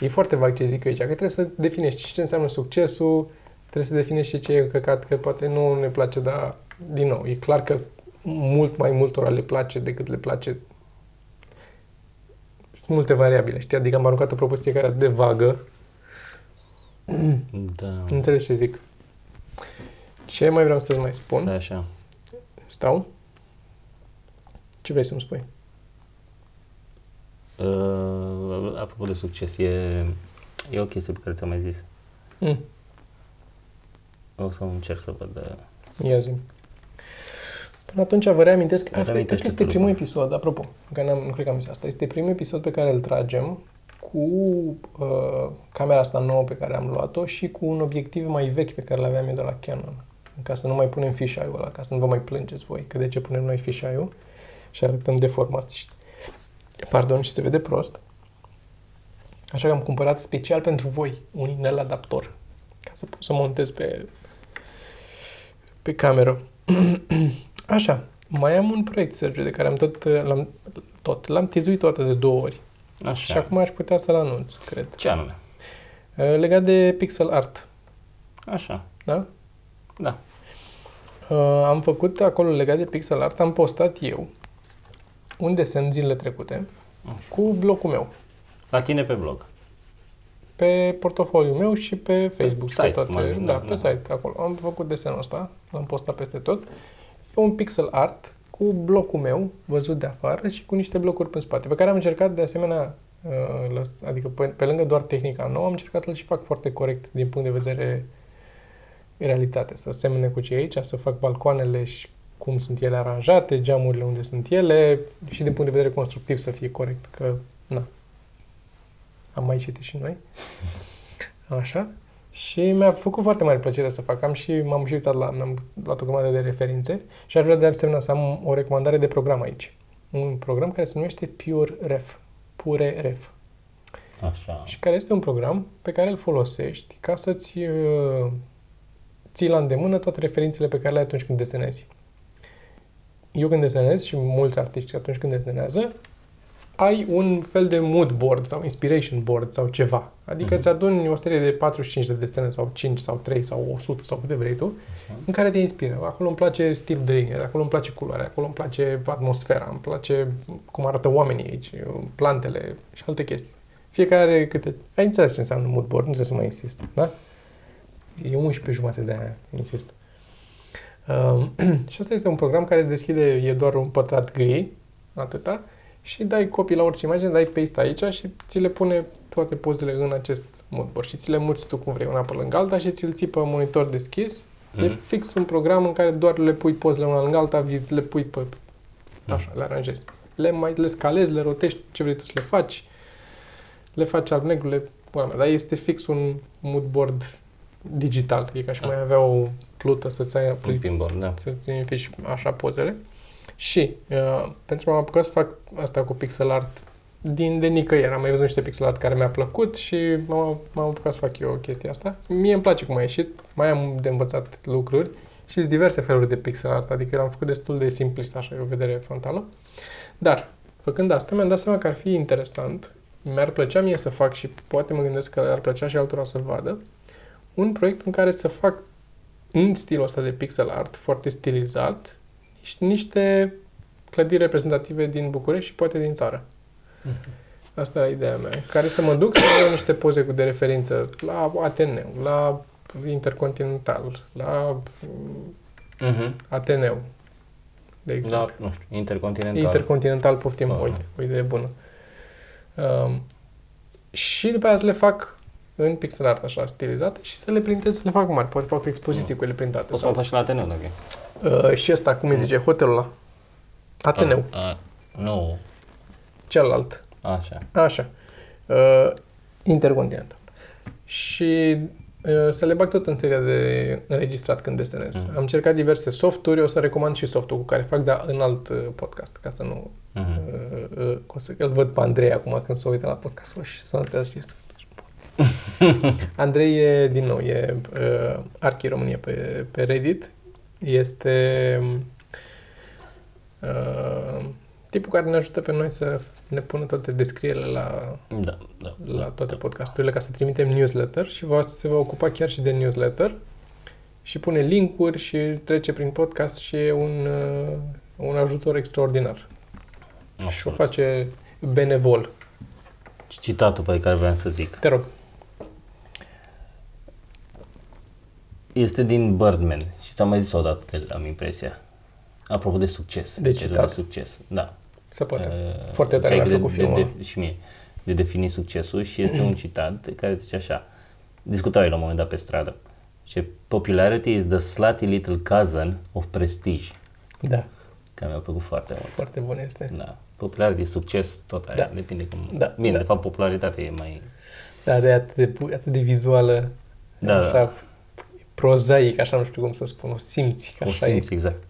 E foarte vag ce zic eu aici, că trebuie să definești și ce înseamnă succesul, trebuie să definești și ce e căcat, că poate nu ne place, dar, din nou, e clar că mult mai multora le place decât le place. Sunt multe variabile, știi? Adică am aruncat o propoziție care e atât de vagă. Da. Înțelegi ce zic? Ce mai vreau să-ți mai spun? Da, așa. Stau? Ce vrei să-mi spui? Uh, apropo de succes, e, e o chestie pe care ți-am mai zis. Mm. O să încerc să văd. uh, Ia zi. Până atunci vă reamintesc, asta, Reamintește asta este tu primul lucruri. episod, apropo, că n-am, nu cred că am zis asta, este primul episod pe care îl tragem cu uh, camera asta nouă pe care am luat-o și cu un obiectiv mai vechi pe care l-aveam eu de la Canon. Ca să nu mai punem fisheye-ul ăla, ca să nu vă mai plângeți voi, că de ce punem noi fisheye-ul și arătăm deformați. și- Pardon, și se vede prost. Așa că am cumpărat special pentru voi un inel adaptor, ca să pot să montez pe, pe cameră. Așa, mai am un proiect, Sergiu, de care am tot, l-am, tot, l-am tizuit toate de două ori. Așa. Și acum aș putea să-l anunț, cred. Ce anume? Uh, Legat de pixel art, Așa. da? Da. Uh, am făcut acolo legat de pixel art, am postat eu un desen zilele trecute cu blocul meu, La tine pe blog. pe portofoliul meu și pe Facebook. și site, pe toate, cum ar veni, da, da, pe da. site, acolo. Am făcut desenul ăsta, l-am postat peste tot. E un pixel art cu blocul meu, văzut de afară, și cu niște blocuri pe spate, pe care am încercat de asemenea, uh, lăs- adică pe, pe lângă doar tehnica nouă, am încercat să-l și fac foarte corect din punct de vedere realitate, să semene cu ce e aici, să fac balcoanele și cum sunt ele aranjate, geamurile unde sunt ele și din punct de vedere constructiv să fie corect, că, na, am mai citit și noi. Așa. Și mi-a făcut foarte mare plăcere să fac. Am și, m-am și uitat la, mi-am luat o grămadă de referințe și aș vrea de asemenea să am o recomandare de program aici. Un program care se numește Pure Ref. Pure Ref. Așa. Și care este un program pe care îl folosești ca să-ți uh, ții la îndemână toate referințele pe care le ai atunci când desenezi. eu când desenez și mulți artiști atunci când desenează, ai un fel de mood board sau inspiration board sau ceva. Adică Mhm. îți aduni o serie de 45 de desene sau 5 sau 3 sau 100 sau câte vrei tu, în care te inspiră. Acolo îmi place stil de linie, acolo îmi place culoarea, acolo îmi place atmosfera, îmi place cum arată oamenii aici, plantele și alte chestii. Fiecare are câte... Ai înțeles ce înseamnă mood board, nu trebuie să mai insist, da? E 11 jumate de aia, insist. Um, și asta este un program care îți deschide, e doar un pătrat gri, atâta, și dai copii la orice imagine, dai paste aici și ți le pune toate pozele în acest mood board și ți le muți tu cum vrei, una pe lângă alta și ți-l ții pe monitor deschis. E Mhm. fix un program în care doar le pui pozele una lângă alta, vi- le pui pe... Așa, le aranjezi. Le mai le scalezi, le rotești ce vrei tu să le faci, le faci alb-negru, le... Pula mea, dar este fix un mood board digital. E ca și cum Ah. ai avea o plută să-ți ai Un pinball, da. să-ți identifici așa pozele. Și uh, pentru a mă apuca să fac asta cu pixel art din de nicăieri. Am mai văzut niște pixel art care mi-a plăcut și m-am, m-am apucat să fac eu chestia asta. Mie îmi place cum a ieșit, mai am de învățat lucruri și sunt diverse feluri de pixel art, adică l-am făcut destul de simplist, așa, e o vedere frontală. Dar, făcând asta, mi-am dat seama că ar fi interesant, mi-ar plăcea mie să fac și poate mă gândesc că ar plăcea și altora să-l vadă, un proiect în care să fac în stilul ăsta de pixel art, foarte stilizat, niș- niște clădiri reprezentative din București și poate din țară. Asta era ideea mea. Care să mă duc să iau niște poze cu de referință la Ateneu, la Intercontinental, la Mhm. Ateneu, de exemplu. Da, nu știu, intercontinental. Intercontinental, poftim, Ah. uite, o idee bună. Um, și după aia să le fac în pixel art așa stilizate și să le printez, să le fac mari. Poate fac expoziții cu ele printate. Poți să mă Sau, faci și la Ateneu, dacă e. uh, și ăsta, cum îi zice, hotelul ăla. Ateneu, A, a, nu, celălalt. așa. Așa. Uh, Intercontinental. Și uh, să le bag tot în seria de înregistrat când desenez. Mhm. Am încercat diverse softuri, o să recomand și softul cu care fac, dar în alt uh, podcast, ca să nu... Mhm. Uh, uh, o să, îl văd pe Andrei acum când se uită la podcastul și să notează și Andrei e, din nou, e uh, Archi România pe, pe Reddit. Este uh, tipul care ne ajută pe noi să ne pună toate descrierile la, Da, da. la toate podcasturile ca să trimitem newsletter și va, se va ocupa chiar și de newsletter și pune linkuri și trece prin podcast și e un, uh, un ajutor extraordinar. Și o face benevol. Citatul pe care vreau să zic. Te rog. Este din Birdman și ți-am mai zis odată că am impresia. Apropo de succes. De cerul citat. de succes. Da. Se poate. Uh, Foarte tare ziceai mi-a că plăcut de, filmul de, de, și mie. De defini succesul și este un citat care zice așa. Discutau la un moment dat pe stradă. Ce popularity is the slutty little cousin of prestige. Da, Care mi-a plăcut foarte mult. foarte bun este. Da. Popularity, succes, tot aia. Da. Depinde cum... Da, Bine, da. de fapt popularitatea e mai... Da, de atât de, pu- atât de vizuală, Da, așa, da. Prozaic, așa nu știu cum să spun, o simți că O așa simți e. exact.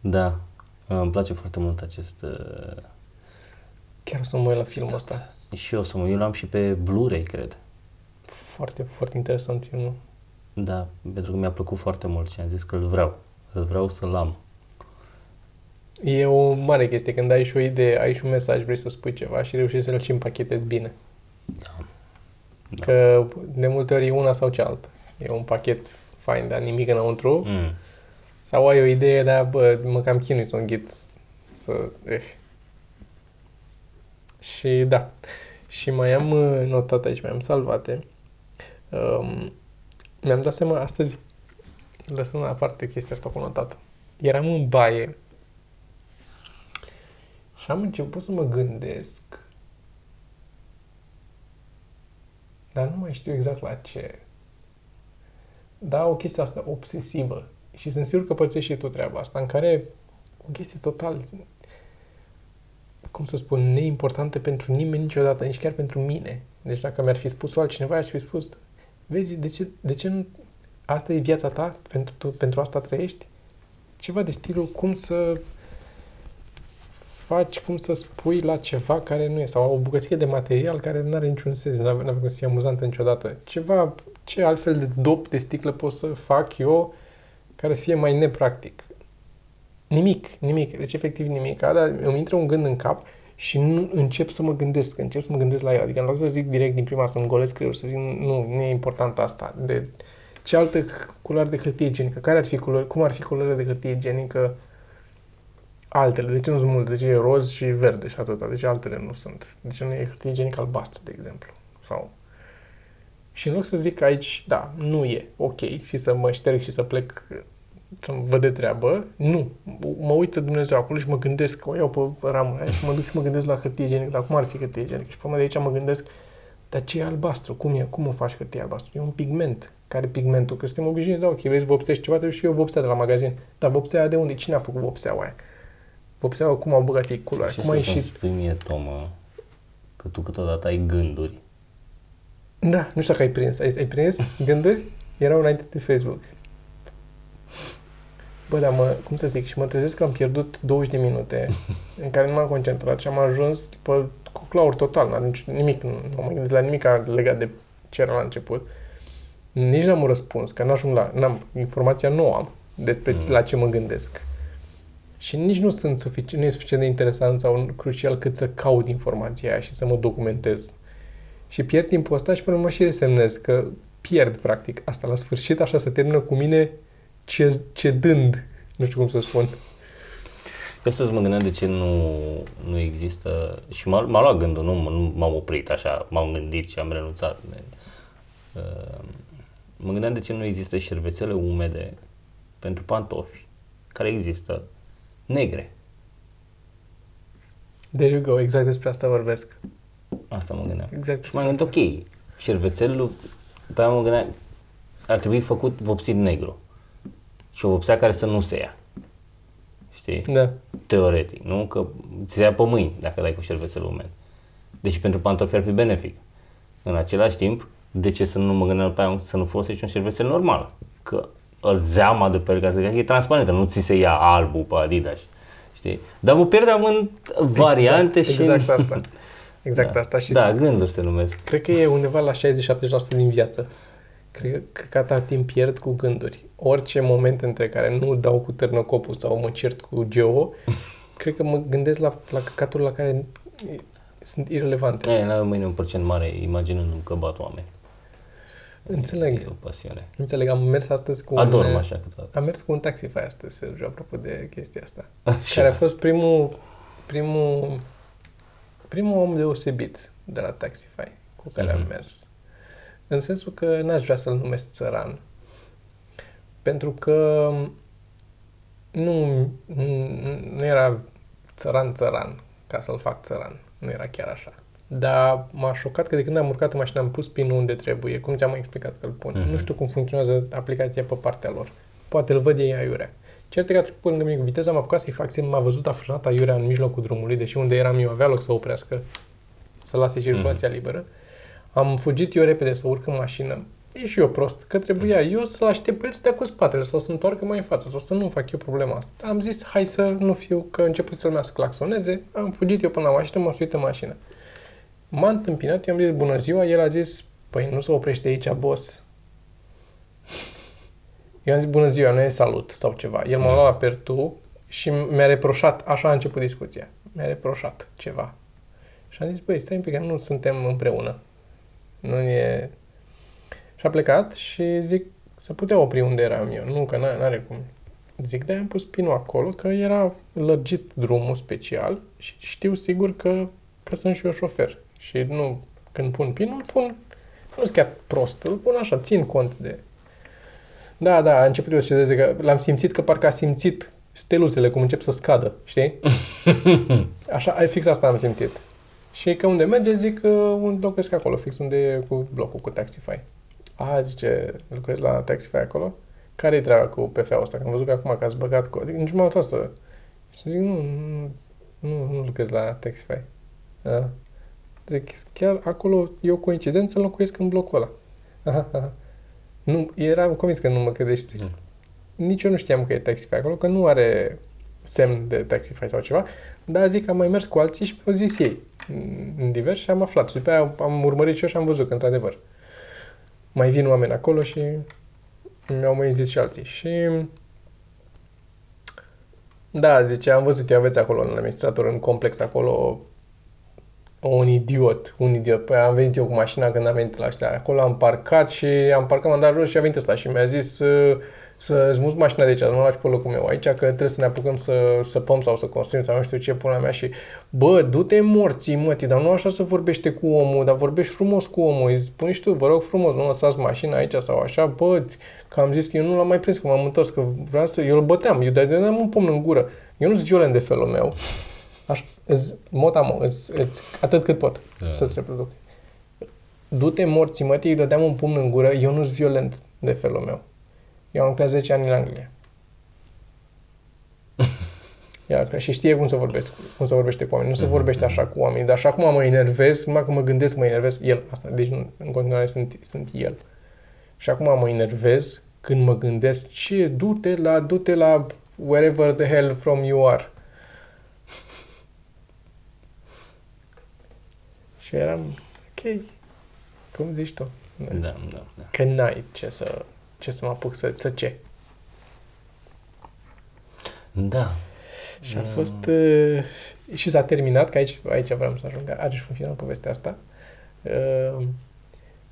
Da. Îmi place foarte mult acest... uh, Chiar o să mă uit la filmul ăsta. Și eu o să mă... Eu l-am și pe Blu-ray, cred. Foarte, foarte interesant filmul. Da, pentru că mi-a plăcut foarte mult și am zis că îl vreau. Îl vreau să-l am. E o mare chestie când ai și o idee, ai și un mesaj, vrei să spui ceva și reușești să-l și împachetezi bine. Da. Da. Că de multe ori e una sau cealaltă. E un pachet fain, dar nimic înăuntru. Mm. Sau ai o idee, dar bă, mă cam chinui să o înghit. Să... Eh. Și da. Și mai am uh, notat aici, mai am salvate. Um, mi-am dat seama astăzi, lăsând la parte chestia asta cu notată. Eram în baie și am început să mă gândesc dar nu mai știu exact la ce. Da, o chestie asta obsesivă. Și sunt sigur că pățești și tu treaba asta, în care o chestie total, cum să spun, neimportantă pentru nimeni niciodată, nici chiar pentru mine. Deci dacă mi-ar fi spus altcineva, aș fi spus, vezi, de ce, de ce nu, asta e viața ta, pentru, tu, pentru asta trăiești? Ceva de stilul cum să faci, cum să spui la ceva care nu e, sau o bucățică de material care nu are niciun sens, nu are cum să fie amuzantă niciodată. Ceva, ce altfel de dop de sticlă pot să fac eu care să fie mai nepractic? Nimic, nimic. Deci efectiv nimic. Dar îmi intră un gând în cap și nu încep să mă gândesc, încep să mă gândesc la el. Adică în loc să zic direct din prima, să-mi golesc creierul, să zic nu, nu e important asta. De ce altă culoare de hârtie igienică? Care ar fi culoare, cum ar fi culoarea de hârtie igienică altele? De ce nu sunt multe? De ce e roz și verde și atâta? De ce altele nu sunt? De ce nu e hârtie igienică albastră, de exemplu? Sau... Și în loc să zic aici, da, nu e ok și să mă șterg și să plec să-mi văd de treabă, nu. Mă uită Dumnezeu acolo și mă gândesc, că o iau pe ramura aia și mă duc și mă gândesc la hârtie igienică, dar cum ar fi hârtie igienică? Și până de aici mă gândesc, dar ce e albastru? Cum e? Cum o faci hârtie albastru? E un pigment. Care pigmentul? Că suntem obișnuiți, da, ok, vrei să vopsești ceva, trebuie și eu vopsea de la magazin. Dar vopsea de unde? Cine a făcut vopseaua aia? Vopseaua cum au băgat ei culoare? Cum ai ieșit? spui mie, Toma, că tu câteodată ai gânduri. Da, nu știu dacă ai prins. Ai, ai prins gânduri? Erau înainte de Facebook. Bă, dar mă, cum să zic, și mă trezesc că am pierdut 20 de minute în care nu m-am concentrat și am ajuns pe cu claur total, n-am nici, nimic, nu, nu mă gândesc la nimic legat de ce era la început. Nici n-am un răspuns, că n-ajung la, n-am, informația nu am despre mm. la ce mă gândesc. Și nici nu sunt suficient, nu e suficient de interesant sau crucial cât să caut informația aia și să mă documentez. Și pierd timpul ăsta și până mă și resemnez că pierd, practic, asta la sfârșit, așa să termină cu mine cedând, nu știu cum să spun. Eu astăzi mă gândeam de ce nu, nu există, și m-a, m-a luat gândul, nu, nu m-am oprit așa, m-am gândit și am renunțat. Uh, mă gândeam de ce nu există șervețele umede pentru pantofi, care există negre. There you go, exact despre asta vorbesc. Asta mă gândeam. Exact și m-am gândit, ok, șervețelul, pe mă gândeam, ar trebui făcut vopsit negru și o vopsea care să nu se ia. Știi? Da. Teoretic, nu? Că ți se ia pe mâini dacă dai cu șervețel umed. Deci pentru pantofi ar fi benefic. În același timp, de ce să nu mă gândeam pe aia să nu folosești un șervețel normal? Că zeama de pe el, ca să e transparentă, nu ți se ia albul pe Adidas. Știi? Dar mă pierdeam în variante exact, și... Exact asta. Exact da. asta. Și da, gânduri se numesc. Cred că e undeva la 60-70% din viață. Cred, cred că atâta timp pierd cu gânduri. Orice moment între care nu dau cu târnăcopul sau mă cert cu Geo, cred că mă gândesc la, la căcaturi la care sunt irelevante. E, la mâine un procent mare, imaginându-mi că bat oameni. Înțeleg. E o pasiune. Înțeleg, am mers astăzi cu Adorm un, așa câteodată. Am mers cu un taxify astăzi, Sergiu, apropo de chestia asta. Așa. Care a fost primul, primul, primul om deosebit de la Taxify cu care mm-hmm. am mhm. mers. În sensul că n-aș vrea să-l numesc țăran. Pentru că nu, nu, nu era țăran-țăran ca să-l fac țăran. Nu era chiar așa. Dar m-a șocat că de când am urcat în mașină am pus pinul unde trebuie, cum ți-am mai explicat că îl pun. Mm-hmm. Nu știu cum funcționează aplicația pe partea lor. Poate îl văd ei aiurea. Cert că a trecut lângă mine cu viteza, m-a apucat să-i fac semn, m-a văzut, a frânat aiurea în mijlocul drumului, deși unde eram eu avea loc să oprească, să lase circulația mm-hmm. liberă. Am fugit eu repede să urc în mașină. E și eu prost, că trebuia eu să-l aștept pe el să dea cu spatele sau să întoarcă mai în față sau să nu fac eu problema asta. Am zis, hai să nu fiu, că a început să-l să claxoneze, am fugit eu până la mașină, m-am suit în mașină. M-a întâmpinat, i-am zis bună ziua, el a zis, păi nu se oprește aici, boss. Eu am zis bună ziua, nu e salut sau ceva. El m-a luat la pertu și mi-a reproșat, așa a început discuția, mi-a reproșat ceva. Și am zis, băi, stai un pic, nu suntem împreună. Nu e... Și a plecat și zic, să putea opri unde eram eu. Nu, că n-are cum. Zic, de am pus pinul acolo, că era lărgit drumul special și știu sigur că, că sunt și eu șofer. Și nu, când pun pinul, îl pun, nu sunt chiar prost, îl pun așa, țin cont de... Da, da, a început să se că l-am simțit că parcă a simțit steluțele cum încep să scadă, știi? Așa, fix asta am simțit. Și că unde merge, zic că un locuiesc acolo, fix unde e cu blocul, cu Taxify. A, zice, lucrezi la Taxify acolo? Care-i treaba cu PFA-ul ăsta? Că am văzut că acum că ați băgat cu... Adică nici m-am să... Și zic, nu, nu, nu, nu lucrez la Taxify. Da. Zic, chiar acolo e o coincidență, locuiesc în blocul ăla. Aha, aha. Nu, eram convins că nu mă credești. Mm. Nici eu nu știam că e Taxify acolo, că nu are semn de Taxify sau ceva, dar zic că am mai mers cu alții și mi-au zis ei în divers și am aflat. Și după aia am urmărit și eu și am văzut că, într-adevăr, mai vin oameni acolo și mi-au mai zis și alții. Și Da, zice, am văzut, eu aveți acolo în administrator, în complex acolo, un idiot, un idiot. Păi am venit eu cu mașina când am venit la ăștia. Acolo am parcat și am parcat, m-am dat jos și a venit ăsta și mi-a zis uh, să smuți mașina de aici, să nu lași pe locul meu. Aici, că trebuie să ne apucăm să săpăm sau să construim sau nu știu ce pula mea. Și bă, du-te morții, mătii, dar nu așa să vorbește cu omul, dar vorbești frumos cu omul, îi spui și tu, vă rog frumos, nu lăsați mașina aici sau așa, bă, că am zis că eu nu l-am mai prins, că m-am întors, că vreau să, eu îl băteam, eu de am un pom în gură, eu nu sunt violent de felul meu, așa, îți, motamo, îți, îți, atât cât pot da. să-ți reproduc. Du-te morții, mătii, îi dădeam un pumn în gură, eu nu sunt violent de felul meu. Eu am lucrat 10 ani în Anglia. Iar, și știe cum să vorbesc, cum să vorbește cu oameni. Nu se mhm, vorbește așa mhm. cu oamenii, dar așa cum mă enervez, numai că mă gândesc, mă enervez, el, asta, deci în continuare sunt, sunt el. Și acum mă enervez când mă gândesc, ce, du-te la, du-te la wherever the hell from you are. Și eram, ok, cum zici tu? Da, da, da. Că n-ai ce să ce să mă apuc să, să ce. Da. Și a fost... Uh, și s-a terminat, că aici, aici vreau să ajung, are și un final povestea asta. Uh,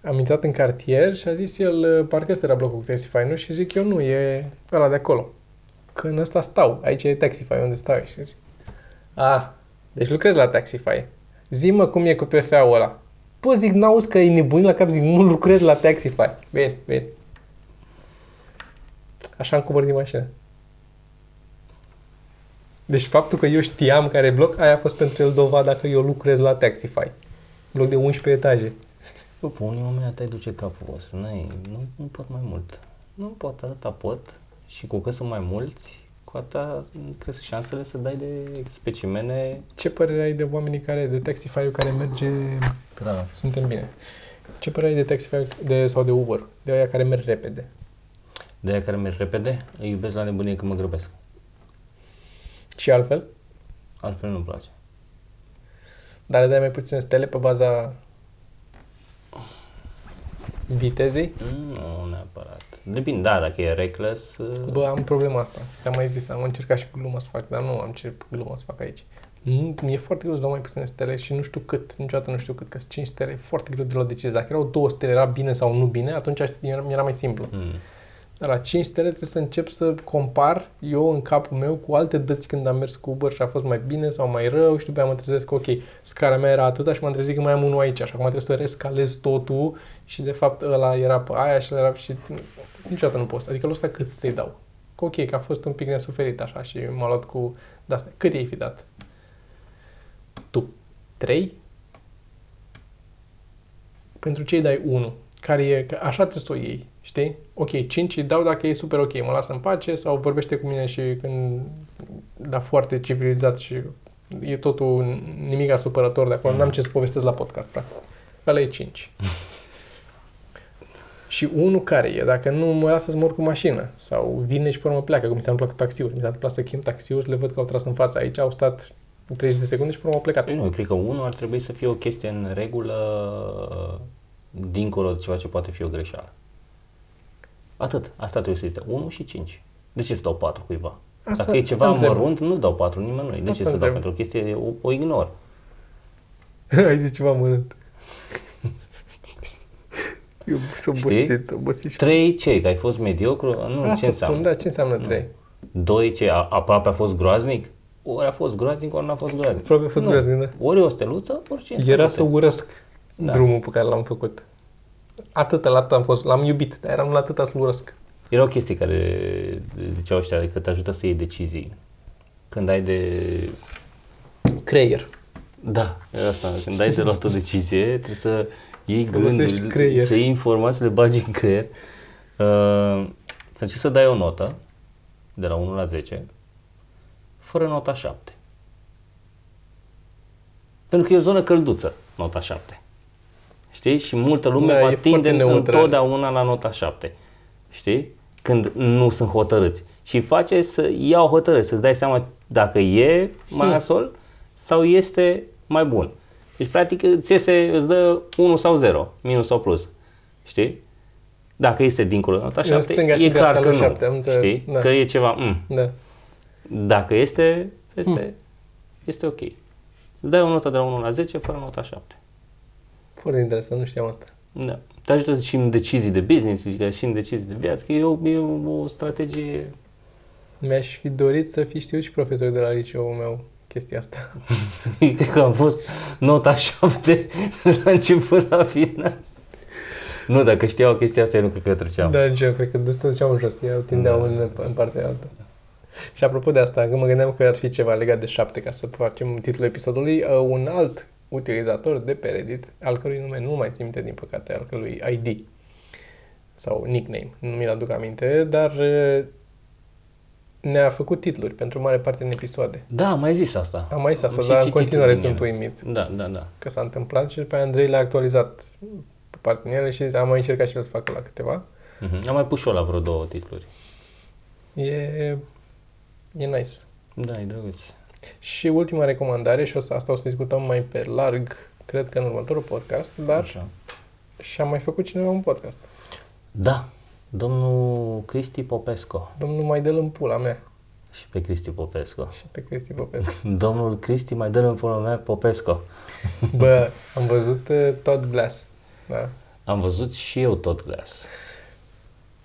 am intrat în cartier și a zis el, uh, parcă ăsta era blocul cu Taxify, nu? Și zic eu, nu, e ăla de acolo. Că în ăsta stau, aici e Taxify, unde stau? Și zic, a, deci lucrez la Taxify. Zi-mă cum e cu PFA-ul ăla. Păi zic, n-auzi că e nebunit la cap, zic, nu lucrez la Taxify. Bine, bine. Așa am coborât din mașină. Deci faptul că eu știam care e bloc, aia a fost pentru el dovada că eu lucrez la Taxify. Bloc de 11 etaje. Bă, pe unii moment te duce capul să n nu, nu pot mai mult. Nu pot, atâta pot. Și cu cât sunt mai mulți, cu atâta cresc șansele să dai de specimene. Ce părere ai de oamenii care, de Taxify-ul care merge... Da. Suntem bine. Ce părere ai de Taxify de, sau de Uber? De aia care merg repede? De aia care merg repede, îi iubesc la nebunie că mă grăbesc. Și altfel? Altfel nu-mi place. Dar le dai mai puține stele pe baza vitezei? Nu neapărat. Depinde, da, dacă e reckless... Uh, Bă, am problema asta. Ți-am mai zis, am încercat și glumă să fac, dar nu am ce glumă să fac aici. Nu, mi-e foarte greu să dau mai puține stele și nu știu cât, niciodată nu știu cât, că sunt 5 stele, e foarte greu de la decizie. Dacă erau 2 stele, era bine sau nu bine, atunci mi-era mai simplu. Mm la 5 stele trebuie să încep să compar eu în capul meu cu alte dăți când am mers cu Uber și a fost mai bine sau mai rău și după aia mă trezesc că ok, scara mea era atâta și m-am trezit că mai am unul aici și acum trebuie să rescalez totul și de fapt ăla era pe aia și ăla era și niciodată nu pot. Adică ăsta cât ți-i dau? Că ok, că a fost un pic nesuferit așa și m-a luat cu de-astea. Cât i-ai fi dat? Tu. 3? Pentru ce îi dai 1? Care e, că așa trebuie să o iei. Știi? Ok, 5 îi dau dacă e super ok, mă lasă în pace sau vorbește cu mine și când, da, foarte civilizat și e totul nimic supărător de acolo, mm. n-am ce să povestesc la podcast, practic. Ăla e 5. și unul care e, dacă nu mă lasă să mor cu mașină sau vine și pe urmă pleacă, cum mi s-a întâmplat cu taxiuri. Mi s-a întâmplat să chem taxiuri, le văd că au tras în fața aici, au stat 30 de secunde și pe urmă au plecat. Nu, eu cred că unul ar trebui să fie o chestie în regulă dincolo de ceva ce poate fi o greșeală. Atât. Asta trebuie să existe. 1 și 5. De ce să dau 4 cuiva? Asta, Dacă e ceva mărunt, nu dau 4 nimănui. De asta ce să dau pentru o chestie, o, o ignor. Ai zis ceva mărunt. Eu sunt obosit, sunt obosit. 3 ce? Că ai fost mediocru? Nu, Asta ce înseamnă? Spun, da, ce înseamnă 3? 2 ce? A, aproape a fost groaznic? Ori a fost groaznic, ori n-a fost groaznic. Aproape a fost nu. groaznic, da. Ori o steluță, ori 5 Era să urăsc da. drumul pe care l-am făcut. Atât la atât am fost, l-am iubit, dar eram la atâta să urăsc. Era o chestie care ziceau ăștia, că adică te ajută să iei decizii. Când ai de... Creier. Da, era asta. Când ai de luat o decizie, trebuie să iei gândul, creier. să iei informații, le bagi în creier. Uh, să încerci să dai o notă de la 1 la 10 fără nota 7. Pentru că e o zonă călduță, nota 7. Știi? Și multă lume da, va tinde întotdeauna la nota 7. Știi? Când nu sunt hotărâți. Și face să iau hotărâri, să-ți dai seama dacă e mai hmm. nasol sau este mai bun. Deci, practic, îți, iese, îți dă 1 sau 0, minus sau plus. Știi? Dacă este dincolo de nota 7, e clar că nu. 7, știi? Da. Că e ceva... Mm. Da. Dacă este, este, Hmm. este ok. Îți dai o notă de la 1 la 10 fără nota 7. Foarte interesant, nu știam asta. Da. Te ajută și în decizii de business, adică și în decizii de viață, că e o, e o, o strategie Mi-aș fi dorit să fi știut și profesorul de la liceul meu chestia asta. Cred că am fost nota 7 de la început la final. Nu, dacă știau chestia asta, eu nu cred că treceam. Da, nici eu cred că se duceau în jos, ei tindeau Da. în, în partea altă. Și apropo de asta, când mă gândeam că ar fi ceva legat de șapte ca să facem titlul episodului, uh, un alt utilizator de pe Reddit, al cărui nume nu mai țin minte din păcate, al cărui ID sau nickname, nu mi-l aduc aminte, dar uh, ne-a făcut titluri pentru mare parte din episoade. Da, am mai zis asta. Am mai zis asta, și dar în citit continuare din sunt ele. uimit Da, da, da. că s-a întâmplat și după aia Andrei le-a actualizat pe partea din ele și am mai încercat și el să facă la câteva. Mhm. Am mai pus și eu la vreo două titluri. E, e nice. Da, e drăguț. Și ultima recomandare, și o să, asta o să discutăm mai pe larg, cred că în următorul podcast, dar Așa. și-a mai făcut cineva un podcast. Da, domnul Cristi Popescu. Domnul mai dă în pula mea Și pe Cristi Popescu. și pe Cristi Popescu. Domnul Cristi mai dă în pula mea Popescu. Bă, am văzut uh, Todd Glass. Da. Am văzut și eu tot glas.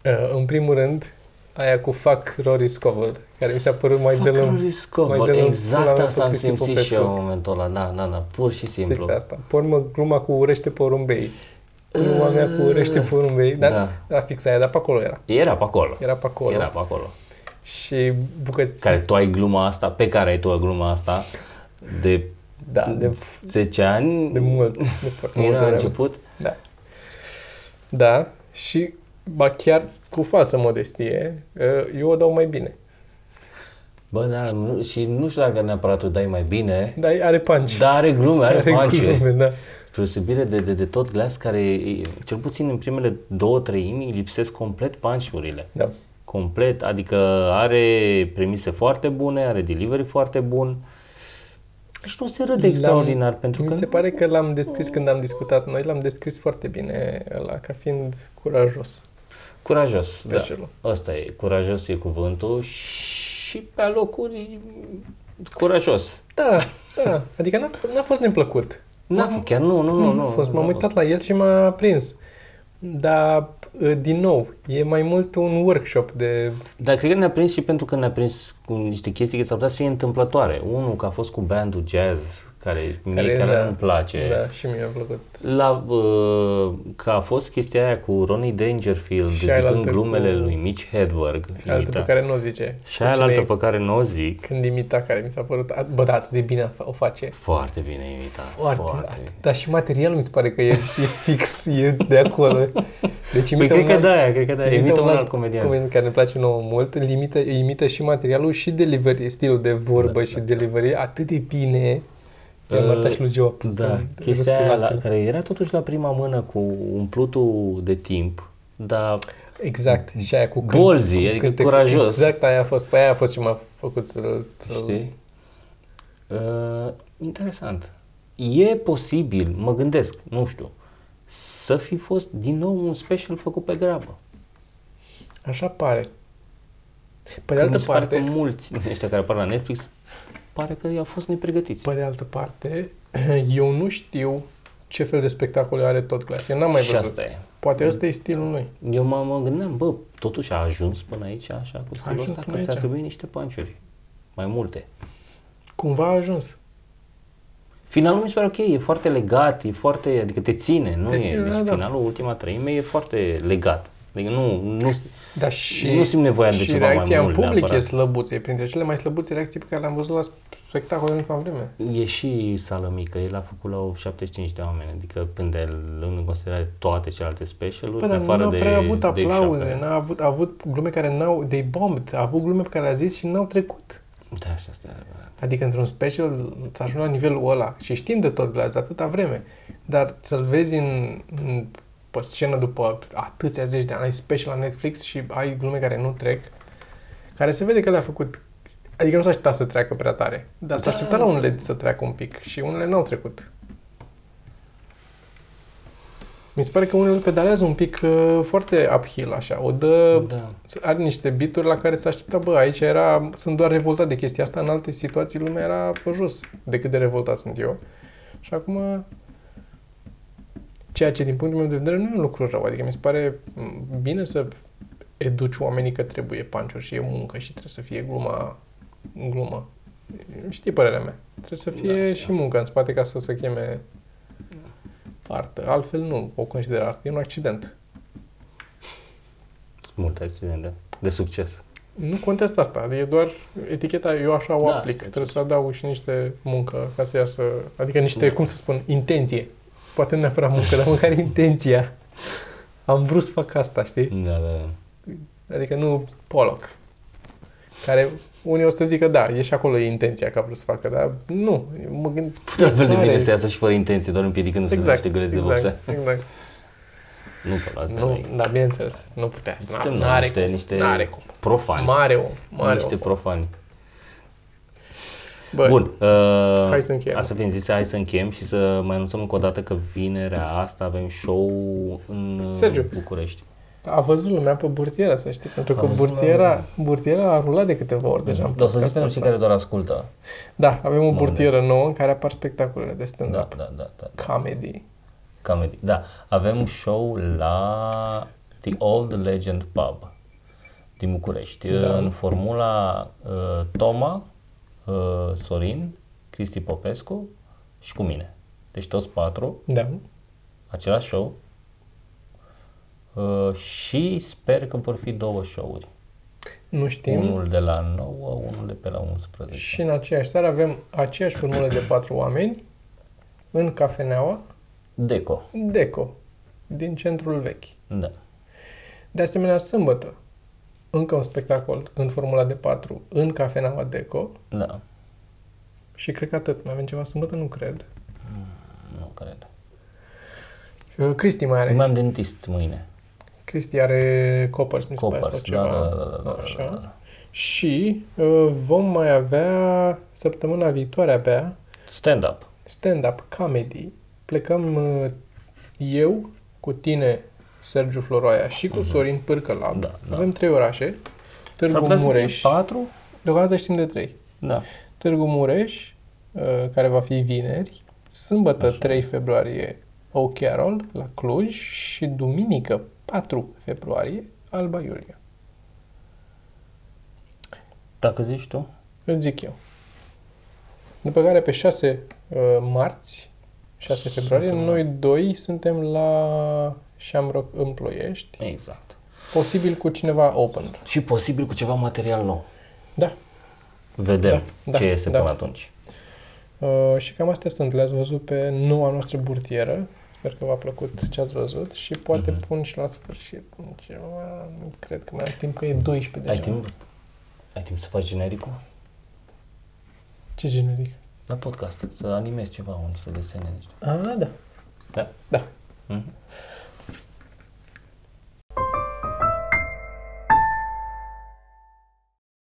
Uh, în primul rând, aia cu Fuck Rory Scovel, care mi s-a părut mai de lung. Fucking Scoville. mai de lung Exact pula mea asta pe am Cristi simțit Popescu. și eu în momentul ăla. Da, da, da, pur și simplu. Fix asta. Pe urmă, gluma cu urește porumbei. Gluma mea cu urește porumbei, dar Da. era fix aia, dar pe acolo era. Era pe acolo. Era pe acolo. Era pe acolo. Și bucăți... Care tu ai gluma asta, pe care ai tu gluma asta de Da, de, 10 ani. de mult. De foarte multă Era la vreme. început. Da. Da, și ba chiar cu falsă modestie, uh, eu o dau mai bine. Bă, da, nu, și nu știu dacă neapărat o dai mai bine, Dar are punch. dar are glume, are, punch glume, da. Spre deosebire de, de, de tot glas care, e- cel puțin în primele două treimi, lipsesc complet punch-urile. Da. Complet, adică are premise foarte bune, are delivery foarte bun. Și nu se râde L-am- extraordinar, pentru Mi că se pare că l-am descris când am discutat noi, l-am descris foarte bine ăla, ca fiind curajos. curajos. Specialul. Da, ăsta e, curajos e cuvântul și pe alocuri curajos. Da, da. Adică n-a, f- n-a fost neplăcut. N-a, chiar nu, nu, nu. Nu, nu a fost. nu M-am a uitat la el și m-a prins. Dar, uh, din nou, e mai mult un workshop de... Dar cred că ne-a prins și pentru că ne-a prins cu niște chestii care s-ar putea să fie întâmplătoare. Unul că a fost cu bandul jazz, care, mie Care, chiar da, nu-mi place. Da, și mi-a plăcut. La, uh, că a fost chestia aia cu Ronnie Dangerfield Și zicând ailaltă glumele cu- lui Mitch Hedberg. Și altă imita. pe care nu o zice. Și aia la Cine altă e- pe care nu o zic. Când imita, care mi s-a părut... a- Bă, da, atât de bine o face. Foarte bine imitat. Foarte, foarte. foarte. Dar și materialul mi se pare că e, e fix, e de acolo. Deci Păi imită cred un că alt- da, cred că da. Imită un alt comedian. comedian care ne place nouă mult, îl imită, îi imită și materialul și delivery, stilul de vorbă Da, și da, delivery atât de bine. Uh, Uh, Marta și lui Joe. Da, chestia aia la, care era totuși la prima mână cu umplutul de timp, dar Exact, și aia cu cânt- Bolzi, cu adică cântec. curajos. Exact, aia a fost, pe aia a fost ce m-a făcut să-l... să-l- Știi? Uh, interesant. E posibil, mă gândesc, nu știu, să fi fost din nou un special făcut pe grabă. Așa pare. Pe de Că altă mi se pare parte, că mulți din ăștia care apar la Netflix pare că i-au fost nepregătiți. pe de altă parte, eu nu știu ce fel de spectacole are tot clasa. Eu n-am mai și văzut. asta e. Poate ăsta e stilul lui. Eu mă, mă gândeam, bă, totuși a ajuns până aici așa cu stilul ajuns ăsta, până că ți-ar aici. trebui niște panciuri. Mai multe. Cumva a ajuns. Finalul mi se pare ok, e foarte legat, e foarte, adică te ține, nu Te e? ține, deci da, da. finalul, ultima treime e foarte legat. Adică nu, nu, Dar și, Nu simt nevoia de și ceva mai reacția mult în public neapărat. e slăbuță. E printre cele mai slăbuțe reacții pe care le-am văzut la spectacole în ultima vreme. E și sală mică, el a făcut la 75 de oameni, adică când el luând în considerare toate celelalte specialuri, Bă, dar afară nu a de prea avut Dave aplauze, Chappelle. n-a avut, a avut glume care n-au, they bombed, a avut glume pe care le-a zis și n-au trecut. Da, și asta e adevărat. Adică într-un special să ajungi la nivelul ăla și știm de tot Glass de atâta vreme, dar să-l vezi în, în pe scenă după atâția zeci de ani, ai special la Netflix și ai glume care nu trec, care se vede că le-a făcut Adică nu s-a așteptat să treacă prea tare, dar s-a Da, așteptat la și- unele să treacă un pic și unele n-au trecut. Mi se pare că unele pedalează un pic uh, foarte uphill, așa. O dă, Da. are niște bituri la care s-a așteptat, bă, aici era, sunt doar revoltat de chestia asta, în alte situații lumea era pe jos de cât de revoltat sunt eu. Și acum, ceea ce din punctul meu de vedere nu e un lucru rău, adică mi se pare m, bine să educi oamenii că trebuie panciuri și e muncă și trebuie să fie gluma, glumă. Știi părerea mea. Trebuie să fie Da, da, știu. și muncă în spate ca să se cheme artă. Altfel nu o consider artă, e un accident. Sunt multe accidente de succes. Nu contest asta, e doar eticheta, eu așa o Da, aplic. deci- Trebuie să adaug și niște muncă ca să iasă, adică niște, Da. cum să spun, intenție. Poate nu neapărat muncă, dar măcar intenția. Am vrut să fac asta, știi? Da, da, da. Adică nu Pollock. Care unii o să zică, da, e și acolo intenția că a vrut să facă, dar nu. Mă gând... La fel de fiecare- bine să iasă și fără intenție, doar împiedicându-se Exact, niște găleți de exact, vopsea. exact. Nu pe asta Nu, noi. da, bineînțeles, nu putea. Suntem N- noi N-are niște, cum, niște n-are cum. profani. Mare om, mare niște om. profani. Bă, Bun. Uh, hai să încheiem. Asta fiind zise, hai să încheiem și să mai anunțăm încă o dată că vinerea asta avem show în uh, Sergiu. București. A văzut lumea pe burtieră, să știi, pentru A că văzut burtiera, burtiera a rulat de câteva ori deja. în Dar o să zic podcastul pentru cei ăsta. care doar ascultă. Da, avem o Mă burtieră nouă în care apar spectacolele de Da, stand-up. da, da, da. Comedy. Comedy. Da, avem show la The Old Legend Pub din București. Da. În formula uh, Toma, uh, Sorin, Cristi Popescu și cu mine. Deci toți patru, Da. același show. Uh, și sper că vor fi două show-uri. Nu știm. Unul de la 9, unul de pe la 11. Și în aceeași seară avem aceeași formulă de patru oameni în cafeneaua Deco. Deco, din centrul vechi. Da. De asemenea, sâmbătă, încă un spectacol în formula de patru în cafeneaua Deco Da. și cred că atât. Mai avem ceva sâmbătă? Nu cred. Nu cred. Uh, Cristi mai are. Mai am dentist mâine. Cristi are Coppers, mi se pare, Coppers, sau da, ceva. da, da, da, da, Așa. da, da. Și uh, vom mai avea săptămâna viitoare abia Stand-up. stand-up comedy. Plecăm uh, eu cu tine, Sergiu Floroaia și cu Sorin Pârcălab. Mhm. Da, da. Avem trei orașe. S-ar Târgu putea să fie Mureș. patru? Deocamdată știm de trei. Da. Târgu Mureș, uh, care va fi vineri. Sâmbătă, Așa. 3 februarie, O'Carroll la Cluj și duminică, 4 februarie, Alba Iulia. Dacă zici tu? Îți zic eu. După care pe 6 uh, marți, 6 februarie, Săptămâna. noi doi suntem la Shamrock în Ploiești, Exact. posibil cu cineva open. Și posibil cu ceva material nou. Da. Vedem Da, da, ce este da. până atunci. Uh, și cam astea sunt. Le-ați văzut pe noua noastră burtieră. Sper că v-a plăcut ce ați văzut și poate Mhm. pun și la sfârșit ceva. Nu cred că mai am timp, că e 12 Ai deja. timp? Ai timp să faci genericul? Ce generic? La podcast. Să animezi ceva, niște desene. Niște. Ah, da. Da? Da. Mhm.